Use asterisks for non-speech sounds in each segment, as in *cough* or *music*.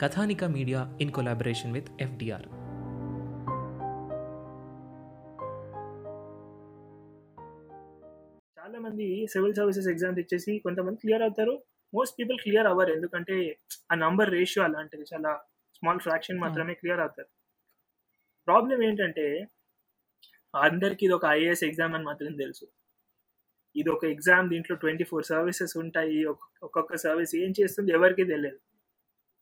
Kathanika media in collaboration with FDR. చాలా మంది civil services exams ఇచ్చేసి కొంతమంది క్లియర్ అవుతారు. మోస్ట్ పీపుల్ క్లియర్ అవ్వరు. ఎందుకంటే ఆ నంబర్ రేషియో అలాంటిది చాలా స్మాల్ ఫ్రాక్షన్ మాత్రమే క్లియర్ అవుతారు. ప్రాబ్లం ఏంటంటే అందరికీ ఇది ఒక ఐఏఎస్ ఎగ్జామ్ అని మాత్రం తెలుసు. ఇది ఒక ఎగ్జామ్ దీంట్లో ట్వంటీ ఫోర్ సర్వీసెస్ ఉంటాయి. ఒక్కొక్క- ఒక్కొక్క సర్వీస్ ఏం చేస్తుంది ఎవరికి తెలియదు.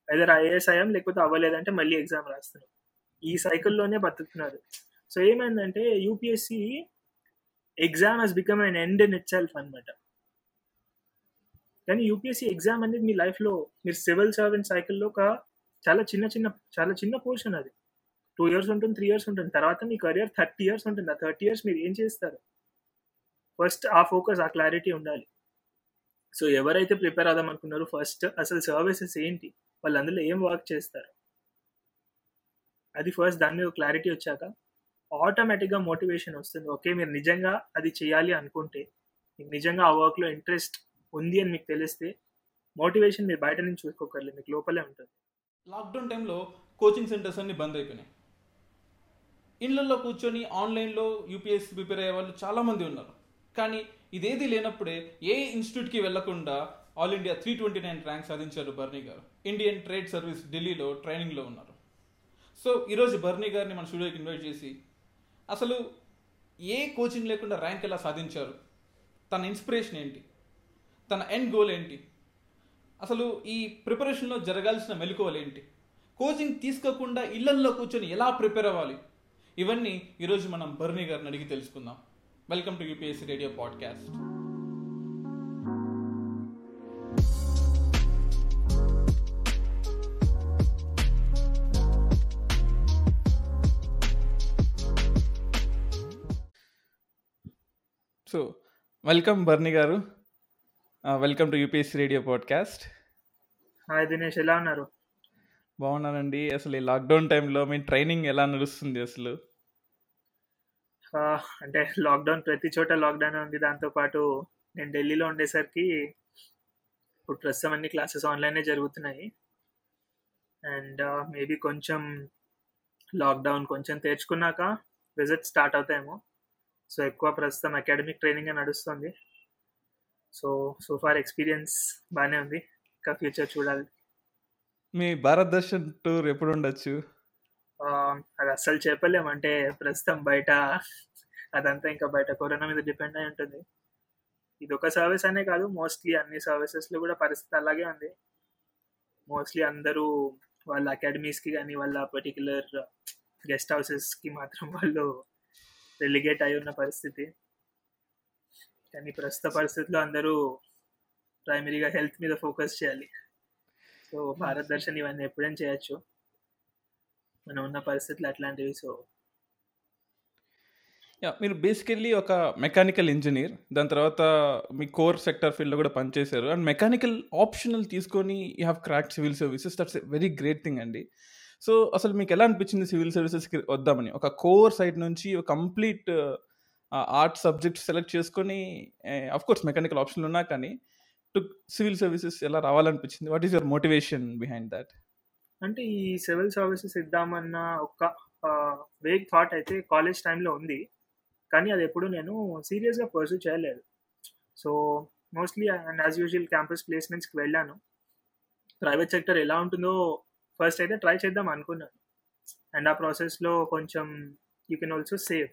ఐదర్ ఐఏఎస్ అయ్యాం లేకపోతే అవ్వలేదంటే మళ్ళీ ఎగ్జామ్ రాస్తున్నాం ఈ సైకిల్లోనే బతుకుతున్నారు సో ఏమైందంటే UPSC exam has become an end in it self అనమాట కానీ యూపీఎస్సీ ఎగ్జామ్ అనేది మీ లైఫ్లో మీరు సివిల్ సర్వెంట్ సైకిల్లో ఒక చాలా చిన్న చిన్న చాలా చిన్న పోర్షన్ అది. టూ ఇయర్స్ ఉంటుంది త్రీ ఇయర్స్ ఉంటుంది. తర్వాత మీ కెరియర్ థర్టీ ఇయర్స్ ఉంటుంది. ఆ థర్టీ ఇయర్స్ మీరు ఏం చేస్తారు? ఫస్ట్ ఆ ఫోకస్ ఆ క్లారిటీ ఉండాలి. సో ఎవరైతే ప్రిపేర్ అవుదాం అనుకున్నారో ఫస్ట్ అసలు సర్వీసెస్ ఏంటి? వాళ్ళు అందులో ఏం వర్క్ చేస్తారు? అది ఫస్ట్ దాని మీద క్లారిటీ వచ్చాక ఆటోమేటిక్గా మోటివేషన్ వస్తుంది. ఓకే మీరు నిజంగా అది చేయాలి అనుకుంటే మీకు నిజంగా ఆ వర్క్లో ఇంట్రెస్ట్ ఉంది అని మీకు తెలిస్తే మోటివేషన్ మీరు బయట నుంచి చూసుకోకర్లేదు మీకు లోపలే ఉంటుంది. లాక్డౌన్ టైంలో కోచింగ్ సెంటర్స్ అన్ని బంద్ అయిపోయినాయి. ఇళ్ళలో కూర్చొని ఆన్లైన్లో యూపీఎస్సీ ప్రిపేర్ అయ్యే వాళ్ళు చాలామంది ఉన్నారు. కానీ ఇదేది లేనప్పుడే ఏ ఇన్స్టిట్యూట్కి వెళ్ళకుండా all India three twenty nine rank సాధించారు బర్నీ గారు. ఇండియన్ ట్రేడ్ సర్వీస్ ఢిల్లీలో ట్రైనింగ్లో ఉన్నారు. సో ఈరోజు బర్నీ గారిని మన స్టూడియోకి ఇన్వైట్ చేసి అసలు ఏ కోచింగ్ లేకుండా ర్యాంక్ ఎలా సాధించారు? తన ఇన్స్పిరేషన్ ఏంటి? తన ఎండ్ గోల్ ఏంటి? అసలు ఈ ప్రిపరేషన్లో జరగాల్సిన మెలకువలు ఏంటి? కోచింగ్ తీసుకోకుండా ఇళ్ళల్లో కూర్చొని ఎలా ప్రిపేర్ అవ్వాలి? ఇవన్నీ ఈరోజు మనం బర్నీ గారిని అడిగి తెలుసుకుందాం. Welcome to UPSC radio podcast welcome Barni గారు. Welcome to UPSC radio podcast. Hi Dinesh ఎలా ఉన్నారు? బాగున్నానండి. అసలు ఈ లాక్డౌన్ టైంలో మీ ట్రైనింగ్ ఎలా నడుస్తుంది అసలు? అంటే లాక్డౌన్ ప్రతి చోట లాక్డౌన్ ఉంది. దాంతోపాటు నేను ఢిల్లీలో ఉండేసరికి ఇప్పుడు ప్రస్తుతం అన్ని క్లాసెస్ ఆన్లైనే జరుగుతున్నాయి. అండ్ మేబీ కొంచెం లాక్డౌన్ కొంచెం తెరుచుకున్నాక విజిట్ స్టార్ట్ అవుతాయేమో. సో ఎక్కువ ప్రస్తుతం అకాడమిక్ ట్రైనింగ్ నడుస్తుంది. సో సో ఫార్ ఎక్స్పీరియన్స్ బాగానే ఉంది. ఇంకా ఫ్యూచర్ చూడాలి. మీ భారతదర్శన్ టూర్ ఎప్పుడు ఉండొచ్చు? అది అస్సలు చెప్పలేము అంటే ప్రస్తుతం బయట అదంతా ఇంకా బయట కరోనా మీద డిపెండ్ అయి ఉంటుంది. ఇది ఒక సర్వీస్ అనే కాదు. మోస్ట్లీ అన్ని సర్వీసెస్లో కూడా పరిస్థితి అలాగే ఉంది. మోస్ట్లీ అందరూ వాళ్ళ అకాడమీస్కి కానీ వాళ్ళ పర్టికులర్ గెస్ట్ హౌసెస్కి మాత్రం వాళ్ళు రెలిగేట్ అయి ఉన్న పరిస్థితి. కానీ ప్రస్తుత పరిస్థితిలో అందరూ ప్రైమరీగా హెల్త్ మీద ఫోకస్ చేయాలి. సో భారత్ దర్శన్ ఇవన్నీ ఎప్పుడైనా చేయొచ్చు. మనం ఉన్న పరిస్థితులు అట్లాంటివి సో. యా మీరు బేసికల్లీ ఒక మెకానికల్ ఇంజనీర్ దాని తర్వాత మీ కోర్ సెక్టర్ ఫీల్డ్లో కూడా పనిచేశారు. అండ్ మెకానికల్ ఆప్షనల్ తీసుకొని you have crack civil services that's very great thing అండి. సో అసలు మీకు ఎలా అనిపించింది సివిల్ సర్వీసెస్కి వద్దామని? ఒక కోర్ సైడ్ నుంచి ఒక కంప్లీట్ ఆర్ట్ సబ్జెక్ట్ సెలెక్ట్ చేసుకొని అఫ్ కోర్స్ మెకానికల్ ఆప్షన్లు ఉన్నా కానీ టు సివిల్ సర్వీసెస్ ఎలా రావాలనిపించింది? What is your motivation behind that అంటే ఈ సివిల్ సర్వీసెస్ ఇద్దామన్న ఒక వేగ్ థాట్ అయితే కాలేజ్ టైంలో ఉంది. కానీ అది ఎప్పుడు నేను సీరియస్గా పర్సూ చేయలేదు. So mostly and as usual campus ప్లేస్మెంట్స్కి వెళ్ళాను. ప్రైవేట్ సెక్టర్ ఎలా ఉంటుందో ఫస్ట్ అయితే ట్రై చేద్దాం అనుకున్నాను. అండ్ ఆ ప్రాసెస్లో కొంచెం యూ కెన్ ఆల్సో సేవ్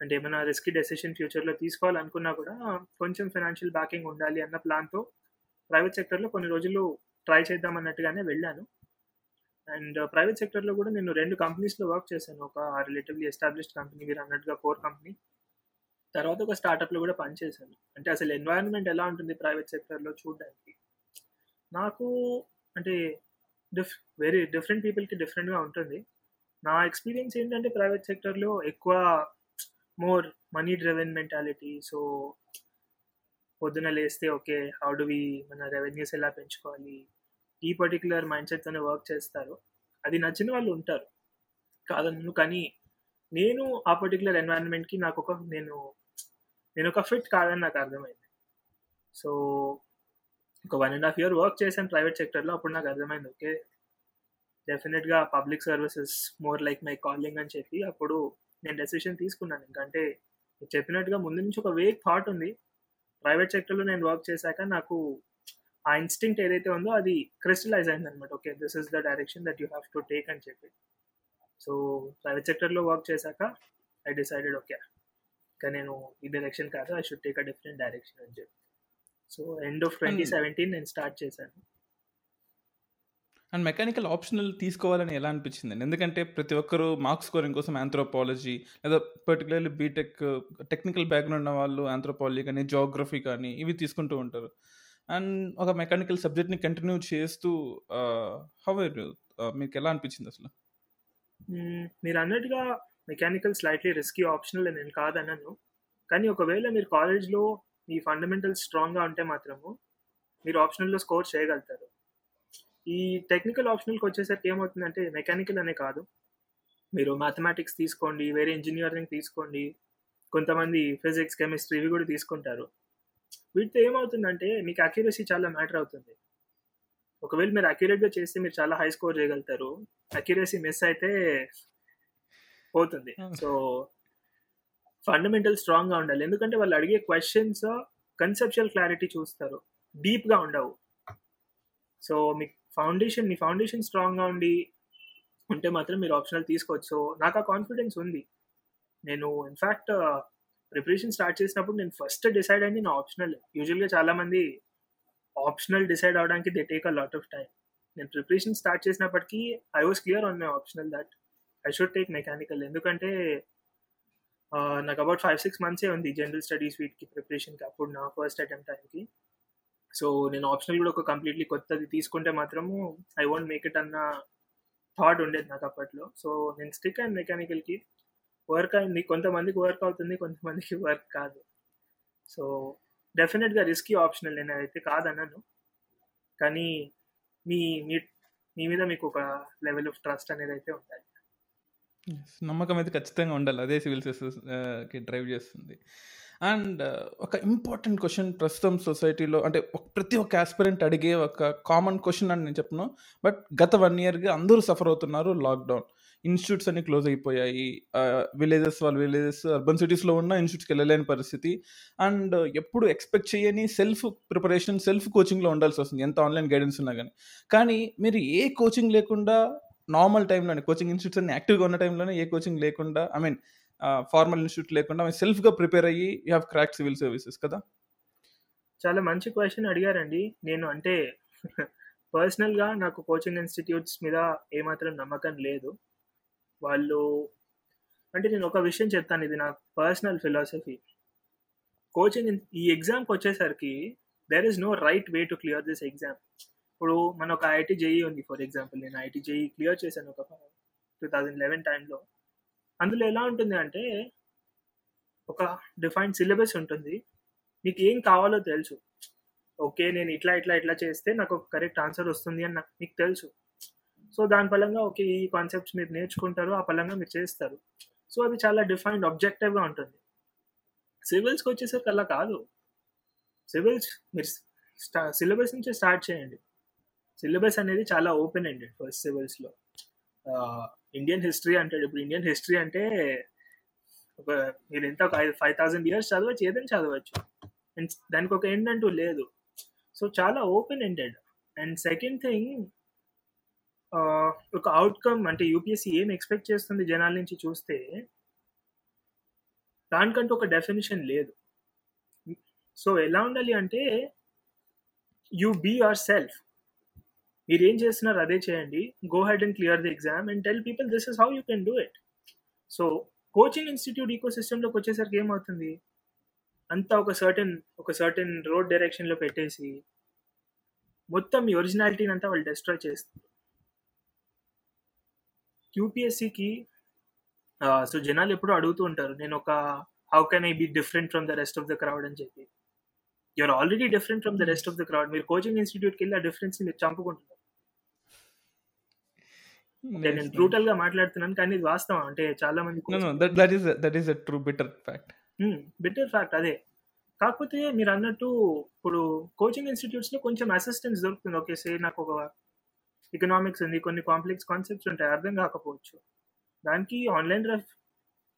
అంటే ఏమైనా రిస్కీ డెసిషన్ ఫ్యూచర్లో తీసుకోవాలనుకున్నా కూడా కొంచెం ఫైనాన్షియల్ బ్యాకింగ్ ఉండాలి అన్న ప్లాన్తో ప్రైవేట్ సెక్టర్లో కొన్ని రోజులు ట్రై చేద్దాం అన్నట్టుగానే వెళ్ళాను. అండ్ ప్రైవేట్ సెక్టర్లో కూడా నేను రెండు కంపెనీస్లో వర్క్ చేశాను. ఒక రిలేటివ్లీ ఎస్టాబ్లిష్డ్ కంపెనీ మీరు అన్నట్టుగా కోర్ కంపెనీ తర్వాత ఒక స్టార్టప్లో కూడా పనిచేశాను అంటే అసలు ఎన్వైరన్మెంట్ ఎలా ఉంటుంది ప్రైవేట్ సెక్టర్లో చూడడానికి? నాకు అంటే డిఫ్ వెరీ డిఫరెంట్ పీపుల్కి డిఫరెంట్గా ఉంటుంది. నా ఎక్స్పీరియన్స్ ఏంటంటే ప్రైవేట్ సెక్టర్లో ఎక్కువ more money driven mentality so పొద్దున లేస్తే ఓకే హౌ డు వి మన రెవెన్యూస్ ఎలా పెంచుకోవాలి? ఈ పర్టికులర్ మైండ్ సెట్తోనే వర్క్ చేస్తారు. అది నచ్చిన వాళ్ళు ఉంటారు. కాదన్ను కానీ నేను ఆ పర్టికులర్ ఎన్వైరన్మెంట్కి నాకు ఒక నేను నేను ఒక ఫిట్ కాదని నాకు అర్థమైంది. సో ఒక one and half year work చేశాను ప్రైవేట్ సెక్టర్లో అప్పుడు నాకు అర్థమైంది ఓకే డెఫినెట్గా public services more like my calling అని చెప్పి అప్పుడు నేను డెసిషన్ తీసుకున్నాను. ఎందుకంటే చెప్పినట్టుగా ముందు నుంచి ఒక వేక్ థాట్ ఉంది. ప్రైవేట్ సెక్టర్లో నేను వర్క్ చేశాక నాకు ఆ ఇన్స్టింక్ట్ ఏదైతే ఉందో అది క్రిస్టలైజ్ అయింది అనమాట okay this is the direction that you have to take అని చెప్పి. సో ప్రైవేట్ సెక్టర్లో వర్క్ చేశాక ఐ డిసైడెడ్ ఓకే ఇంకా నేను ఈ డైరెక్షన్ కాదు I should take a different direction అని చెప్పి. So end of twenty seventeen నేను స్టార్ట్ చేశాను. అండ్ మెకానికల్ ఆప్షనల్ తీసుకోవాలని ఎలా అనిపించింది? ఎందుకంటే ప్రతి ఒక్కరు మార్క్స్ స్కోరింగ్ కోసం ఆంథ్రోపాలజీ లేదా పర్టికులర్లీ బీటెక్ టెక్నికల్ బ్యాక్గ్రౌండ్ ఉన్న వాళ్ళు ఆంథ్రోపాలజీ కానీ జోగ్రఫీ కానీ ఇవి తీసుకుంటూ ఉంటారు. అండ్ ఒక మెకానికల్ సబ్జెక్ట్ని కంటిన్యూ చేస్తూ హౌ మీకు ఎలా అనిపించింది అసలు? మీరు అన్నట్టుగా మెకానికల్ స్లైట్లీ రిస్కీ ఆప్షనల్ నేను కాదన్నాను కానీ ఒకవేళ మీరు కాలేజ్లో మీ ఫండమెంటల్స్ స్ట్రాంగ్గా ఉంటే మాత్రము మీరు ఆప్షనల్లో స్కోర్ చేయగలుగుతారు. ఈ టెక్నికల్ ఆప్షనల్కి వచ్చేసరికి ఏమవుతుందంటే మెకానికల్ అనే కాదు. మీరు మ్యాథమెటిక్స్ తీసుకోండి వేరే ఇంజనీరింగ్ తీసుకోండి కొంతమంది ఫిజిక్స్ కెమిస్ట్రీ ఇవి కూడా తీసుకుంటారు. వీటితో ఏమవుతుందంటే మీకు అక్యురసీ చాలా మ్యాటర్ అవుతుంది. ఒకవేళ మీరు అక్యురేట్గా చేస్తే మీరు చాలా హై స్కోర్ చేయగలుగుతారు. అక్యురసీ మిస్ అయితే పోతుంది. సో ఫండమెంటల్ స్ట్రాంగ్గా ఉండాలి. ఎందుకంటే వాళ్ళు అడిగే క్వశ్చన్స్ కన్సెప్చువల్ క్లారిటీ చూస్తారు. డీప్గా ఉండవు. సో మీ ఫౌండేషన్ మీ ఫౌండేషన్ స్ట్రాంగ్గా ఉండి ఉంటే మాత్రం మీరు ఆప్షనల్ తీసుకోవచ్చు. సో నాకు ఆ కాన్ఫిడెన్స్ ఉంది. నేను ఇన్ఫ్యాక్ట్ ప్రిపరేషన్ స్టార్ట్ చేసినప్పుడు నేను ఫస్ట్ డిసైడ్ అయింది నా ఆప్షనల్ యూజువల్గా చాలామంది ఆప్షనల్ డిసైడ్ అవడానికి they take a lot of time నేను ప్రిపరేషన్ స్టార్ట్ చేసినప్పటికీ I was clear on my optional that I should take mechanical ఎందుకంటే నాకు అబౌట్ ఫైవ్ సిక్స్ మంత్సే ఉంది జనరల్ స్టడీస్ వీటికి ప్రిపరేషన్కి అప్పుడు నా ఫస్ట్ అటెంప్ట్ టైంకి సో నేను ఆప్షనల్ కూడా ఒక కంప్లీట్లీ కొత్తది తీసుకుంటే మాత్రము ఐ వాంట్ మేక్ ఇట్ అన్న థాట్ ఉండేది నాకు అప్పట్లో. సో నేను స్టిక్ అండ్ మెకానికల్కి వర్క్ అయింది. కొంతమందికి వర్క్ అవుతుంది కొంతమందికి వర్క్ కాదు. సో డెఫినెట్గా రిస్కీ ఆప్షనల్ నేను అయితే కాదన్నాను కానీ మీ మీ మీద మీకు ఒక లెవెల్ ఆఫ్ ట్రస్ట్ అనేది అయితే ఉండాలి. నమ్మకం అయితే ఖచ్చితంగా ఉండాలి. అదే సివిల్ సర్వీసెస్కి డ్రైవ్ చేస్తుంది. అండ్ ఒక ఇంపార్టెంట్ క్వశ్చన్ ప్రస్తుతం సొసైటీలో అంటే ప్రతి ఒక్క ఆస్పిరెంట్ అడిగే ఒక కామన్ క్వశ్చన్ అని నేను చెప్పను బట్ గత వన్ ఇయర్గా అందరూ సఫర్ అవుతున్నారు లాక్డౌన్ ఇన్స్టిట్యూట్స్ అన్ని క్లోజ్ అయిపోయాయి. విలేజెస్ వాళ్ళ విలేజెస్ అర్బన్ సిటీస్లో ఉన్న ఇన్స్టిట్యూట్స్కి వెళ్ళలేని పరిస్థితి. అండ్ ఎప్పుడు ఎక్స్పెక్ట్ చేయని సెల్ఫ్ ప్రిపరేషన్ సెల్ఫ్ కోచింగ్లో ఉండాల్సి వస్తుంది. ఎంత ఆన్లైన్ గైడెన్స్ ఉన్నా కానీ కానీ మీరు ఏ కోచింగ్ లేకుండా నార్మల్ టైంలోనే కోచింగ్ ఇన్స్టిట్యూట్స్ అన్ని యాక్టివ్గా ఉన్న టైంలోనే ఏ కోచింగ్ లేకుండా ఐ మీన్ ఫార్మల్ ఇన్స్టిట్యూట్ లేకుండా సెల్ఫ్గా ప్రిపేర్ అయ్యి you have crack civil services కదా? చాలా మంచి క్వశ్చన్ అడిగారండి. నేను అంటే *laughs* పర్సనల్గా నాకు కోచింగ్ ఇన్స్టిట్యూట్స్ మీద ఏమాత్రం నమ్మకం లేదు. వాళ్ళు అంటే నేను ఒక విషయం చెప్తాను ఇది నా పర్సనల్ ఫిలాసఫీ కోచింగ్ ఈ ఎగ్జామ్కి వచ్చేసరికి there is no right way to clear this exam ఇప్పుడు మన ఒక ఐఐటి జేఈ ఉంది ఫర్ ఎగ్జాంపుల్. నేను ఐఐటి జేఈ క్లియర్ చేశాను ఒక టూ థౌజండ్ లెవెన్ టైంలో అందులో ఎలా ఉంటుంది అంటే ఒక డిఫైన్డ్ సిలబస్ ఉంటుంది. మీకు ఏం కావాలో తెలుసు. ఓకే నేను ఇట్లా ఇట్లా ఇట్లా చేస్తే నాకు ఒక కరెక్ట్ ఆన్సర్ వస్తుంది అని నాకు మీకు తెలుసు. సో దాని పరంగా ఓకే ఈ కాన్సెప్ట్స్ మీరు నేర్చుకుంటారు ఆ పరంగా మీరు చేస్తారు. సో అది చాలా డిఫైన్డ్ ఆబ్జెక్టివ్గా ఉంటుంది. సివిల్స్కి వచ్చేసరికి అలా కాదు. సివిల్స్ మీరు స్టా సిలబస్ నుంచి స్టార్ట్ చేయండి. సిలబస్ అనేది చాలా ఓపెన్ ఎండెడ్ ఫస్ట్ సివిల్స్లో ఇండియన్ హిస్టరీ అంటాడు. ఇప్పుడు ఇండియన్ హిస్టరీ అంటే ఒక మీరు ఎంత ఒక ఐదు ఫైవ్ థౌసండ్ ఇయర్స్ చదవచ్చు ఏదైనా చదవచ్చు. అండ్ దానికి ఒక ఎండ్ అంటూ లేదు. సో చాలా open ended and second thing ఒక అవుట్కమ్ అంటే యూపీఎస్సీ ఏం ఎక్స్పెక్ట్ చేస్తుంది జనాల నుంచి చూస్తే దానికంటూ ఒక డెఫినేషన్ లేదు. సో ఎలా ఉండాలి అంటే యూ బీ యువర్ సెల్ఫ్ మీరు ఏం చేస్తున్నారు అదే చేయండి. Go ahead and clear the exam and tell people this is how you can do it so coaching institute eco సిస్టంలోకి వచ్చేసరికి ఏమవుతుంది? అంతా ఒక సర్టెన్ ఒక సర్టెన్ రోడ్ డైరెక్షన్లో పెట్టేసి మొత్తం మీ ఒరిజినాలిటీని అంతా వాళ్ళు డిస్ట్రాయ్ చేస్తారు. యూపీఎస్సికి సో జనాలు ఎప్పుడూ అడుగుతూ ఉంటారు నేను ఒక how can I be different from the rest of the crowd అని చెప్పి. You're already different from the rest of the crowd మీరు కోచింగ్ ఇన్స్టిట్యూట్కి వెళ్ళి ఆ డిఫరెన్స్ మీరు చంపుకుంటున్నారు. నేను బ్రూటల్గా మాట్లాడుతున్నాను కానీ ఇది వాస్తవం. అంటే చాలా మంది that a true bitter fact better fact అదే. కాకపోతే మీరు అన్నట్టు ఇప్పుడు కోచింగ్ ఇన్స్టిట్యూట్స్లో కొంచెం అసిస్టెన్స్ దొరుకుతుంది. ఓకే సే నాకు ఒక ఎకనామిక్స్ ఉంది కొన్ని కాంప్లెక్స్ కాన్సెప్ట్స్ ఉంటాయి అర్థం కాకపోవచ్చు. దానికి ఆన్లైన్ రెఫ్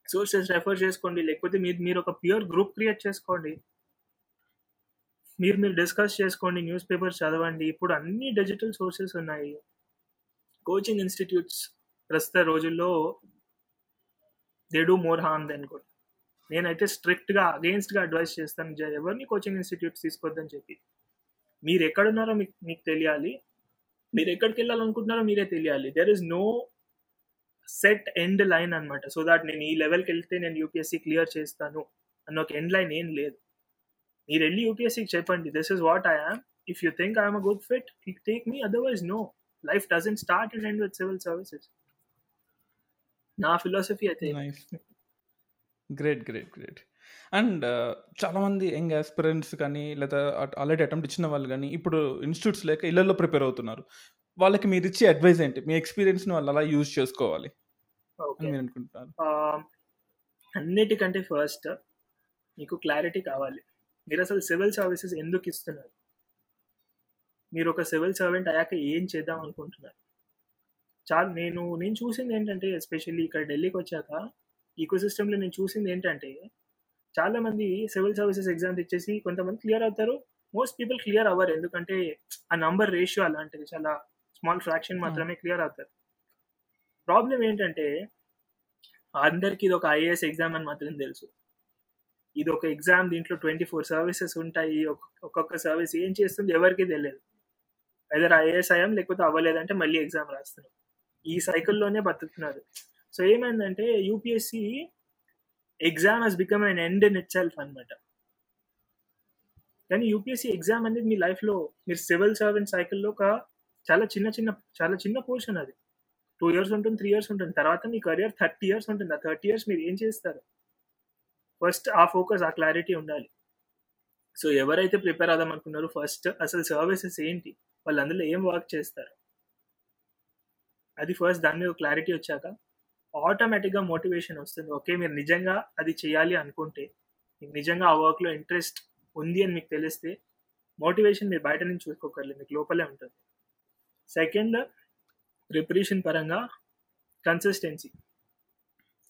సోర్సెస్ రెఫర్ చేసుకోండి లేకపోతే మీరు మీరు ఒక ప్యూర్ గ్రూప్ క్రియేట్ చేసుకోండి. మీరు మీరు డిస్కస్ చేసుకోండి న్యూస్ పేపర్స్ చదవండి ఇప్పుడు అన్ని డిజిటల్ సోర్సెస్ ఉన్నాయి. కోచింగ్ ఇన్స్టిట్యూట్స్ ప్రస్తుత రోజుల్లో they do more harm than good నేనైతే స్ట్రిక్ట్గా అగెయిన్స్ట్గా అడ్వైస్ చేస్తాను ఎవరిని కోచింగ్ ఇన్స్టిట్యూట్స్ తీసుకోవద్దని చెప్పి. మీరు ఎక్కడున్నారో మీకు మీకు తెలియాలి. మీరు ఎక్కడికి వెళ్ళాలనుకుంటున్నారో మీరే తెలియాలి. There is no set end line అన్నమాట. సో దాట్ నేను ఈ లెవెల్కి వెళ్తే నేను యూపీఎస్సీ క్లియర్ చేస్తాను అన్న ఒక ఎండ్ లైన్ ఏం లేదు. మీరు వెళ్ళి యూపీఎస్సీకి చెప్పండి. This is what I am if you think I'm a good fit take me otherwise no life doesn't start and end with civil services నా ఫిలాసఫీ అయితే గ్రేట్ గ్రేట్ గ్రేట్ అండ్ చాలామంది young aspirants కానీ లేదా already attempt ఇచ్చిన వాళ్ళు కానీ ఇప్పుడు institutes లేక ఇళ్ళలో ప్రిపేర్ అవుతున్నారు. వాళ్ళకి మీరు ఇచ్చే అడ్వైస్ ఏంటి? మీ ఎక్స్పీరియన్స్ని వాళ్ళు అలా యూజ్ చేసుకోవాలి అని మీరు అనుకుంటున్నారు. ఆ, అన్నిటికంటే ఫస్ట్ మీకు క్లారిటీ కావాలి. మీరు అసలు సివిల్ సర్వీసెస్ ఎందుకు ఇస్తున్నారు? మీరు ఒక సివిల్ సర్వెంట్ అయ్యాక ఏం చేద్దాం అనుకుంటున్నారు? చాలా నేను నేను చూసింది ఏంటంటే ఎస్పెషల్లీ ఇక్కడ ఢిల్లీకి వచ్చాక ఈకో సిస్టంలో నేను చూసింది ఏంటంటే చాలా మంది సివిల్ సర్వీసెస్ ఎగ్జామ్స్ ఇచ్చేసి కొంతమంది క్లియర్ అవుతారు. మోస్ట్ పీపుల్ క్లియర్ అవ్వరు. ఎందుకంటే ఆ నంబర్ రేషియో అలాంటిది చాలా స్మాల్ ఫ్రాక్షన్ మాత్రమే క్లియర్ అవుతారు. ప్రాబ్లం ఏంటంటే అందరికి ఇది ఒక ఐఏఎస్ ఎగ్జామ్ అని మాత్రం తెలుసు. ఇది ఒక ఎగ్జామ్ దీంట్లో ట్వంటీ ఫోర్ సర్వీసెస్ ఉంటాయి. ఒక్కొక్క సర్వీస్ ఏం చేస్తుంది ఎవరికి తెలియదు. ఐదర్ ఐఏఎస్ అయ్యాం లేకపోతే అవ్వలేదంటే మళ్ళీ ఎగ్జామ్ రాస్తున్నాం. ఈ సైకిల్లోనే బతుకుతున్నారు సో ఏమైందంటే UPSC exam has become and end in itself అనమాట కానీ యూపీఎస్సి ఎగ్జామ్ అనేది మీ లైఫ్లో మీరు సివిల్ సర్వెంట్ సైకిల్లో ఒక చాలా చిన్న చిన్న చాలా చిన్న పోర్షన్ అది. టూ ఇయర్స్ ఉంటుంది త్రీ ఇయర్స్ ఉంటుంది. తర్వాత మీ కెరియర్ థర్టీ ఇయర్స్ ఉంటుంది. ఆ థర్టీ ఇయర్స్ మీరు ఏం చేస్తారు? ఫస్ట్ ఆ ఫోకస్ ఆ క్లారిటీ ఉండాలి. సో ఎవరైతే ప్రిపేర్ అవుదాం అనుకున్నారో ఫస్ట్ అసలు సర్వీసెస్ ఏంటి? వాళ్ళు అందులో ఏం వర్క్ చేస్తారు? అది ఫస్ట్ దాని మీద క్లారిటీ వచ్చాక ఆటోమేటిక్గా మోటివేషన్ వస్తుంది. ఓకే మీరు నిజంగా అది చేయాలి అనుకుంటే మీకు నిజంగా ఆ వర్క్లో ఇంట్రెస్ట్ ఉంది అని మీకు తెలిస్తే మోటివేషన్ మీరు బయట నుంచి చూసుకోకర్లేదు మీకు లోపలే ఉంటుంది. సెకండ్ ప్రిపరేషన్ పరంగా కన్సిస్టెన్సీ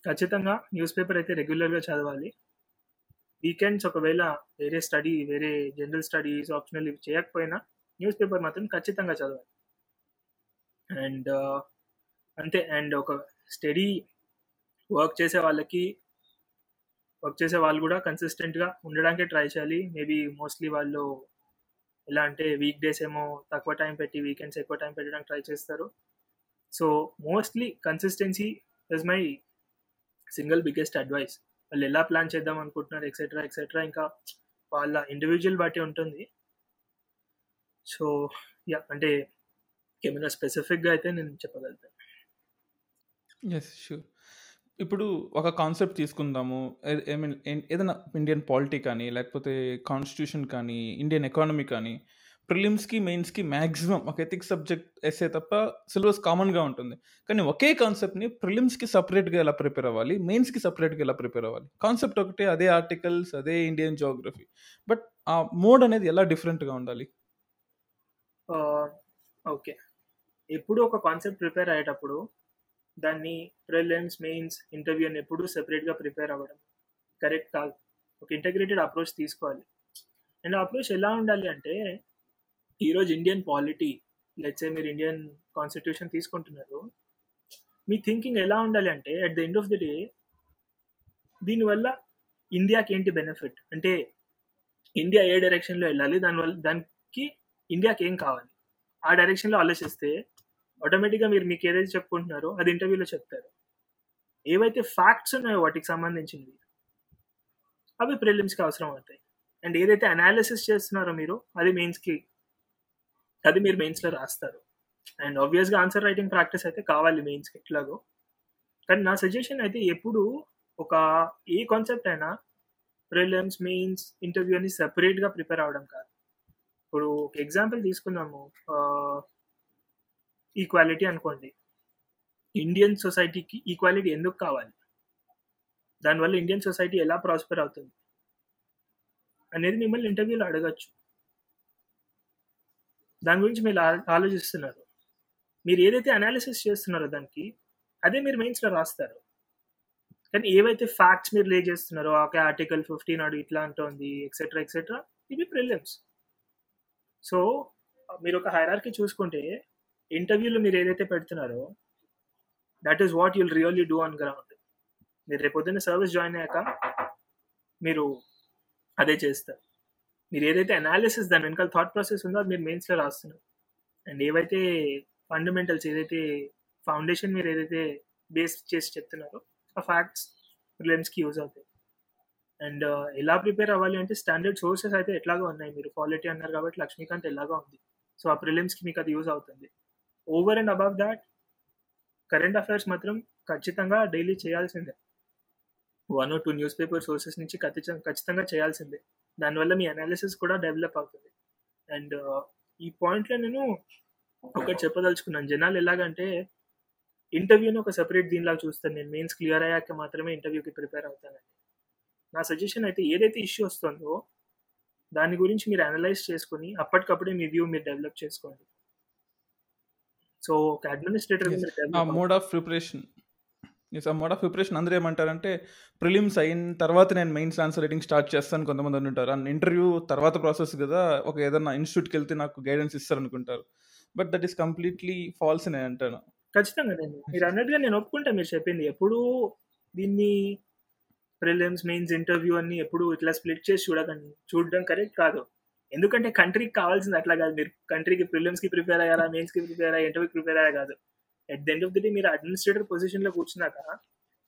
ఖచ్చితంగా న్యూస్ పేపర్ అయితే రెగ్యులర్గా చదవాలి. వీకెండ్స్ ఒకవేళ వేరే స్టడీ వేరే జనరల్ స్టడీస్ ఆప్షనల్ ఇవి చేయకపోయినా న్యూస్ పేపర్ మాత్రం ఖచ్చితంగా చదవాలి. అండ్ అంతే అండ్ ఒక స్టడీ వర్క్ చేసే వాళ్ళకి వర్క్ చేసే వాళ్ళు కూడా కన్సిస్టెంట్గా ఉండడానికే ట్రై చేయాలి. మేబీ మోస్ట్లీ వాళ్ళు ఎలా అంటే వీక్ డేస్ ఏమో తక్కువ టైం పెట్టి వీకెండ్స్ ఎక్కువ టైం పెట్టడానికి ట్రై చేస్తారు. So mostly consistency is my single biggest advice వాళ్ళు ఎలా ప్లాన్ చేద్దాం అనుకుంటున్నారు ఎక్సెట్రా ఎక్సెట్రా ఇంకా వాళ్ళ ఇండివిజువల్ బట్టి ఉంటుంది. సో యా అంటే ఏమైనా స్పెసిఫిక్గా అయితే నేను చెప్పగలుగుతాను ఎస్ షూర్ ఇప్పుడు ఒక కాన్సెప్ట్ తీసుకుందాము. ఐ మీన్ ఏదైనా ఇండియన్ పాలిటీ కానీ లేకపోతే కాన్స్టిట్యూషన్ కానీ ఇండియన్ ఎకానమీ కానీ ప్రిలిమ్స్కి మెయిన్స్కి మ్యాక్సిమం ఒక ఎథిక్స్ సబ్జెక్ట్ వేసే తప్ప సిలబస్ కామన్గా ఉంటుంది. కానీ ఒకే కాన్సెప్ట్ని ప్రిలిమ్స్కి సపరేట్గా ఎలా ప్రిపేర్ అవ్వాలి? మెయిన్స్కి సపరేట్గా ఎలా ప్రిపేర్ అవ్వాలి? కాన్సెప్ట్ ఒకటే అదే ఆర్టికల్స్ అదే ఇండియన్ జోగ్రఫీ బట్ ఆ మోడ్ అనేది ఎలా డిఫరెంట్గా ఉండాలి? ఓకే. ఎప్పుడు ఒక కాన్సెప్ట్ ప్రిపేర్ అయ్యేటప్పుడు దాన్ని ప్రిలిమ్స్ మెయిన్స్ ఇంటర్వ్యూ అని ఎప్పుడు సెపరేట్గా ప్రిపేర్ అవ్వడం. కరెక్ట్ కాదు. ఒక ఇంటగ్రేటెడ్ అప్రోచ్ తీసుకోవాలి. అండ్ అప్రోచ్ ఎలా ఉండాలి అంటే ఈరోజు ఇండియన్ పాలిటీ లెట్సే మీరు ఇండియన్ కాన్స్టిట్యూషన్ తీసుకుంటున్నారు మీ థింకింగ్ ఎలా ఉండాలి అంటే at the end of the day దీనివల్ల ఇండియాకి ఏంటి బెనిఫిట్ అంటే ఇండియా ఏ డైరెక్షన్లో వెళ్ళాలి? దానివల్ల దానికి ఇండియాకి ఏం కావాలి? ఆ డైరెక్షన్లో ఆలోచిస్తే ఆటోమేటిక్గా మీరు మీకు ఏదైతే చెప్పుకుంటున్నారో అది ఇంటర్వ్యూలో చెప్తారు. ఏవైతే ఫ్యాక్ట్స్ ఉన్నాయో వాటికి సంబంధించినవి అవి ప్రిలిమ్స్కి అవసరం అవుతాయి. అండ్ ఏదైతే అనాలిసిస్ చేస్తున్నారో మీరు అది మెయిన్స్కి అది మీరు మెయిన్స్లో రాస్తారు. అండ్ ఆబ్వియస్గా ఆన్సర్ రైటింగ్ ప్రాక్టీస్ అయితే కావాలి మెయిన్స్కి ఎట్లాగో. కానీ నా సజెషన్ అయితే ఎప్పుడు ఒక ఏ కాన్సెప్ట్ అయినా ప్రిలిమ్స్ మెయిన్స్ ఇంటర్వ్యూ అని సెపరేట్గా ప్రిపేర్ అవ్వడం కాదు. ఇప్పుడు ఒక ఎగ్జాంపుల్ తీసుకున్నాము ఈక్వాలిటీ అనుకోండి. ఇండియన్ సొసైటీకి ఈక్వాలిటీ ఎందుకు కావాలి? దానివల్ల ఇండియన్ సొసైటీ ఎలా ప్రాస్పర్ అవుతుంది? అనేది మిమ్మల్ని ఇంటర్వ్యూలో అడగచ్చు. దాని గురించి మీరు ఆలోచిస్తున్నారు. మీరు ఏదైతే అనాలిసిస్ చేస్తున్నారో దానికి అదే మీరు మెయిన్స్లో రాస్తారు. కానీ ఏవైతే ఫ్యాక్ట్స్ మీరు లే చేస్తున్నారో ఆకే ఆర్టికల్ ఫిఫ్టీన్ అడు ఇట్లా అంటోంది ఎక్సెట్రా ఎక్సెట్రా ఇవి ప్రిలిమ్స్ సో మీరు ఒక హైరార్కి చూసుకుంటే ఇంటర్వ్యూలో మీరు ఏదైతే పెడుతున్నారో that is what you'll really do on ground మీరు రేపొద్దున్న సర్వీస్ జాయిన్ అయ్యాక మీరు అదే చేస్తారు. మీరు ఏదైతే అనాలిసిస్ దాని వెనకాల థాట్ ప్రాసెస్ ఉందో అది మీరు మెయిన్స్లో రాస్తున్నారు. అండ్ ఏవైతే ఫండమెంటల్స్ ఏదైతే ఫౌండేషన్ మీరు ఏదైతే బేస్ చేసి చెప్తున్నారో ఆ ఫ్యాక్ట్స్ లెన్స్కి యూజ్ అవుతాయి. అండ్ ఎలా ప్రిపేర్ అవ్వాలి అంటే స్టాండర్డ్ సోర్సెస్ అయితే ఎట్లాగా ఉన్నాయి. మీరు క్వాలిటీ అన్నారు కాబట్టి లక్ష్మీకాంత్ ఎలాగా ఉంది. సో ఆ ప్రిలిమ్స్కి మీకు అది యూజ్ అవుతుంది. Over and above that current affairs మాత్రం ఖచ్చితంగా డైలీ చేయాల్సిందే. One two news paper sources నుంచి ఖచ్చితంగా ఖచ్చితంగా చేయాల్సిందే. దానివల్ల మీ అనాలిసిస్ కూడా డెవలప్ అవుతుంది. అండ్ ఈ పాయింట్లో నేను ఒకటి చెప్పదలుచుకున్నాను. జనాలు ఎలాగంటే ఇంటర్వ్యూని ఒక సెపరేట్ దీనిలాగా చూస్తాను నేను మెయిన్స్ క్లియర్ అయ్యాక మాత్రమే ఇంటర్వ్యూకి ప్రిపేర్ అవుతానండి. నా సజెషన్ అయితే ఏదైతే ఇష్యూ వస్తుందో దాని గురించి మీరు అనలైజ్ చేసుకొని అప్పటికప్పుడే మీ వ్యూ మీరు డెవలప్ చేసుకోండి. సో ఒక administrator mode of preparation yes ఆ మోడ్ ఆఫ్ ప్రిపరేషన్ అందరూ ఏమంటారంటే ప్రిలిమ్స్ అయిన తర్వాత నేను మెయిన్స్ ఆన్సర్ రైటింగ్ స్టార్ట్ చేస్తాను కొంతమంది అనుకుంటారు అండ్ ఇంటర్వ్యూ తర్వాత ప్రాసెస్ కదా ఒక ఏదైనా ఇన్స్టిట్యూట్కి వెళ్తే నాకు గైడెన్స్ ఇస్తారు అనుకుంటారు but that is completely false అని అంటాను. ఖచ్చితంగా నేను మీరు అన్నట్టుగా నేను ఒప్పుకుంటా మీరు చెప్పింది. ఎప్పుడు దీన్ని ప్రిలిమ్స్ మెయిన్స్ ఇంటర్వ్యూ అన్ని ఎప్పుడు ఇట్లా స్ప్లిట్ చేసి చూడకండి. చూడడం కరెక్ట్ కాదు. ఎందుకంటే కంట్రీకి కావాల్సింది అట్లా కాదు. మీరు కంట్రీకి ప్రిలిమ్స్కి ప్రిపేర్ అయ్యారా మెయిన్స్కి ప్రిపేర్ అయ్యా ఇంటర్వ్యూకి ప్రిపేర్ అయ్యా కాదు. At the end of the day మీరు అడ్మినిస్ట్రేటర్ పొజిషన్లో కూర్చున్నాక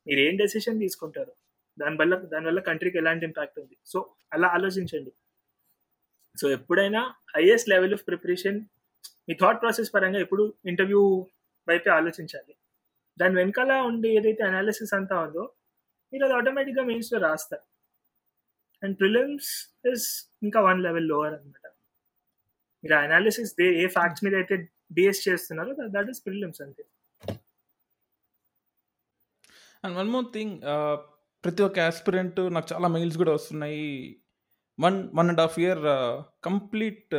మీరు ఏం డెసిషన్ తీసుకుంటారు? దానివల్ల దానివల్ల కంట్రీకి ఎలాంటి ఇంపాక్ట్ ఉంది? సో అలా ఆలోచించండి. సో ఎప్పుడైనా హైయెస్ట్ లెవెల్ ఆఫ్ ప్రిపరేషన్ మీ థాట్ ప్రాసెస్ పరంగా ఎప్పుడు ఇంటర్వ్యూ వైపే ఆలోచించాలి. దాని వెనకాల ఉండే ఏదైతే అనాలిసిస్ అంతా ఉందో మీరు అది ఆటోమేటిక్గా మెయిన్స్లో రాస్తారు. అండ్ ప్రిలిమ్స్ ఇస్ ఇంకా వన్ లెవెల్ లోవర్ అనమాట మీరు అనాలిసిస్ ఏ ఫ్యాక్ట్స్ మీద అయితే బేస్ చేస్తున్నారో దట్ ఈస్ ప్రిలిమ్స్ అంతే. అండ్ వన్ మోర్ థింగ్ ప్రతి ఒక్క ఆస్పిరెంట్ నాకు చాలా మెయిల్స్ కూడా వస్తున్నాయి. One one and half year complete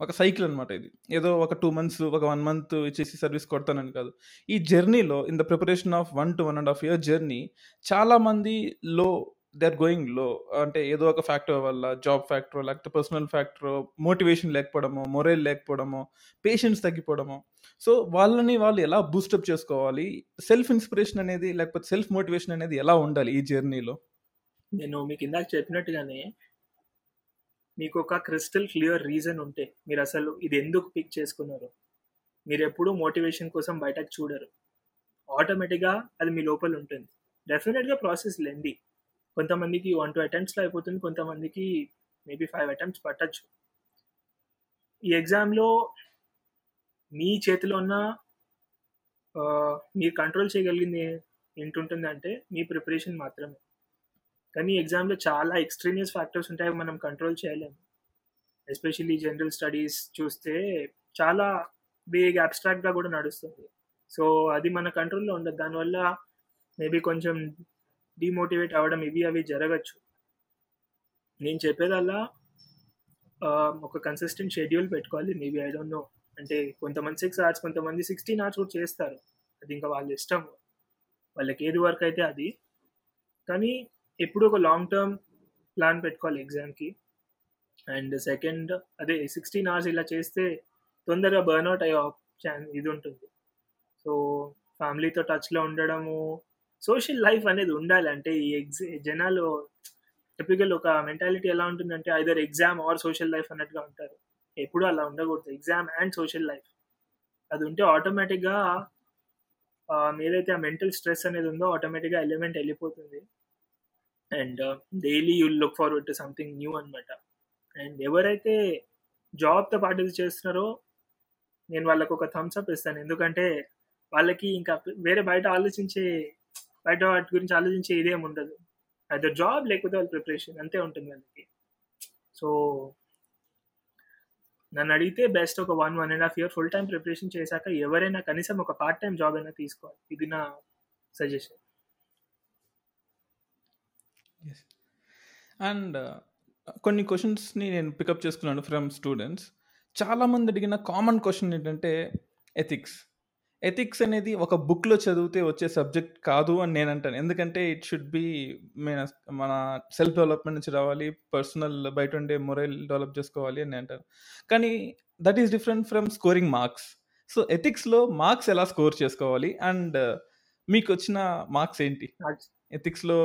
ఒక సైకిల్ అనమాట ఇది. ఏదో ఒక టూ మంత్స్ ఒక వన్ మంత్ ఇచ్చేసి సర్వీస్ కొడతానని కాదు. ఈ జర్నీలో in the preparation of one to one and half year journey చాలామంది లో దే ఆర్ గోయింగ్లో. అంటే ఏదో ఒక ఫ్యాక్టర్ వల్ల జాబ్ ఫ్యాక్టరో లేకపోతే పర్సనల్ ఫ్యాక్టరో మోటివేషన్ లేకపోవడమో మొరైల్ లేకపోవడమో పేషెన్స్ తగ్గిపోవడమో. సో వాళ్ళని వాళ్ళు ఎలా బూస్టప్ చేసుకోవాలి? సెల్ఫ్ ఇన్స్పిరేషన్ అనేది లేకపోతే సెల్ఫ్ మోటివేషన్ అనేది ఎలా ఉండాలి ఈ జర్నీలో? నేను మీకు ఇందాక చెప్పినట్టుగానే మీకు ఒక క్రిస్టల్ క్లియర్ రీజన్ ఉంటే మీరు అసలు ఇది ఎందుకు పిక్ చేసుకున్నారు? మీరు ఎప్పుడూ మోటివేషన్ కోసం బయటకు చూడరు. ఆటోమేటిక్గా అది మీ లోపల ఉంటుంది. డెఫినెట్గా ప్రాసెస్ లెంది. కొంతమందికి వన్ టూ అటెంప్ట్స్లో అయిపోతుంది కొంతమందికి మేబీ ఫైవ్ అటెంప్ట్స్ పట్టచ్చు. ఈ ఎగ్జామ్లో మీ చేతిలో ఉన్న మీరు కంట్రోల్ చేయగలిగింది ఏంటుంటుంది అంటే మీ ప్రిపరేషన్ మాత్రమే. కానీ ఎగ్జామ్లో చాలా ఎక్స్ట్రీనియస్ ఫ్యాక్టర్స్ ఉంటాయి మనం కంట్రోల్ చేయలేము. ఎస్పెషల్లీ జనరల్ స్టడీస్ చూస్తే చాలా బిగ్ అబ్స్ట్రాక్ట్గా కూడా నడుస్తుంది. సో అది మన కంట్రోల్లో ఉండదు. దానివల్ల మేబీ కొంచెం డిమోటివేట్ అవ్వడం ఇవి అవి జరగచ్చు. నేను చెప్పేదల్లా ఒక కన్సిస్టెంట్ షెడ్యూల్ పెట్టుకోవాలి. మేబీ ఐ డోంట్ నో అంటే కొంతమంది సిక్స్ అవర్స్ కొంతమంది సిక్స్టీన్ అవర్స్ కూడా చేస్తారు. అది ఇంకా వాళ్ళ ఇష్టం వాళ్ళకి ఏది వర్క్ అయితే అది. కానీ ఎప్పుడు ఒక లాంగ్ టర్మ్ ప్లాన్ పెట్టుకోవాలి ఎగ్జామ్కి అండ్ సెకండ్ అదే సిక్స్టీన్ అవర్స్ ఇలా చేస్తే తొందరగా బర్న్అవుట్ అయ్యే ఛాన్ ఇది ఉంటుంది. సో ఫ్యామిలీతో టచ్లో ఉండడము సోషల్ లైఫ్ అనేది ఉండాలి. అంటే ఈ ఎగ్జ జనాలు టిపికల్ ఒక మెంటాలిటీ ఎలా ఉంటుందంటే either exam or social life అన్నట్టుగా ఉంటారు. ఎప్పుడు అలా ఉండకూడదు. ఎగ్జామ్ అండ్ సోషల్ లైఫ్ అది ఉంటే ఆటోమేటిక్గా మీదైతే ఆ మెంటల్ స్ట్రెస్ అనేది ఉందో ఆటోమేటిక్గా ఎలిమెంట్ వెళ్ళిపోతుంది. And daily you'll look forward to something new అనమాట అండ్ ఎవరైతే జాబ్తో పాటు చేస్తున్నారో నేను వాళ్ళకు ఒక థమ్స్ అప్ ఇస్తాను. ఎందుకంటే వాళ్ళకి ఇంకా వేరే బయట ఆలోచించే బయట వాటి గురించి ఆలోచించే ఇదేం ఉండదు. అది జాబ్ లేకపోతే వాళ్ళ ప్రిపరేషన్ అంతే ఉంటుంది వాళ్ళకి. సో నన్ను అడిగితే బెస్ట్ ఒక one one and half year full time preparation చేశాక ఎవరైనా కనీసం ఒక పార్ట్ టైం జాబ్ అయినా తీసుకోవాలి. ఇది నా సజెషన్ అండ్ uh, కొన్ని క్వశ్చన్స్ని నేను పికప్ చేసుకున్నాను ఫ్రమ్ స్టూడెంట్స్ చాలామంది అడిగిన కామన్ క్వశ్చన్ ఏంటంటే ఎథిక్స్ ఎథిక్స్ అనేది ఒక బుక్లో చదివితే వచ్చే సబ్జెక్ట్ కాదు అని నేను అంటాను. ఎందుకంటే ఇట్ షుడ్ బి మన మన సెల్ఫ్ డెవలప్మెంట్ నుంచి రావాలి పర్సనల్ బయట ఉండే మొరైల్ డెవలప్ చేసుకోవాలి అని అంటాను. కానీ that is different from scoring marks so ఎథిక్స్లో marks ఎలా స్కోర్ చేసుకోవాలి? అండ్ uh, మీకు వచ్చిన మార్క్స్ ఏంటి? ఎథిక్స్లో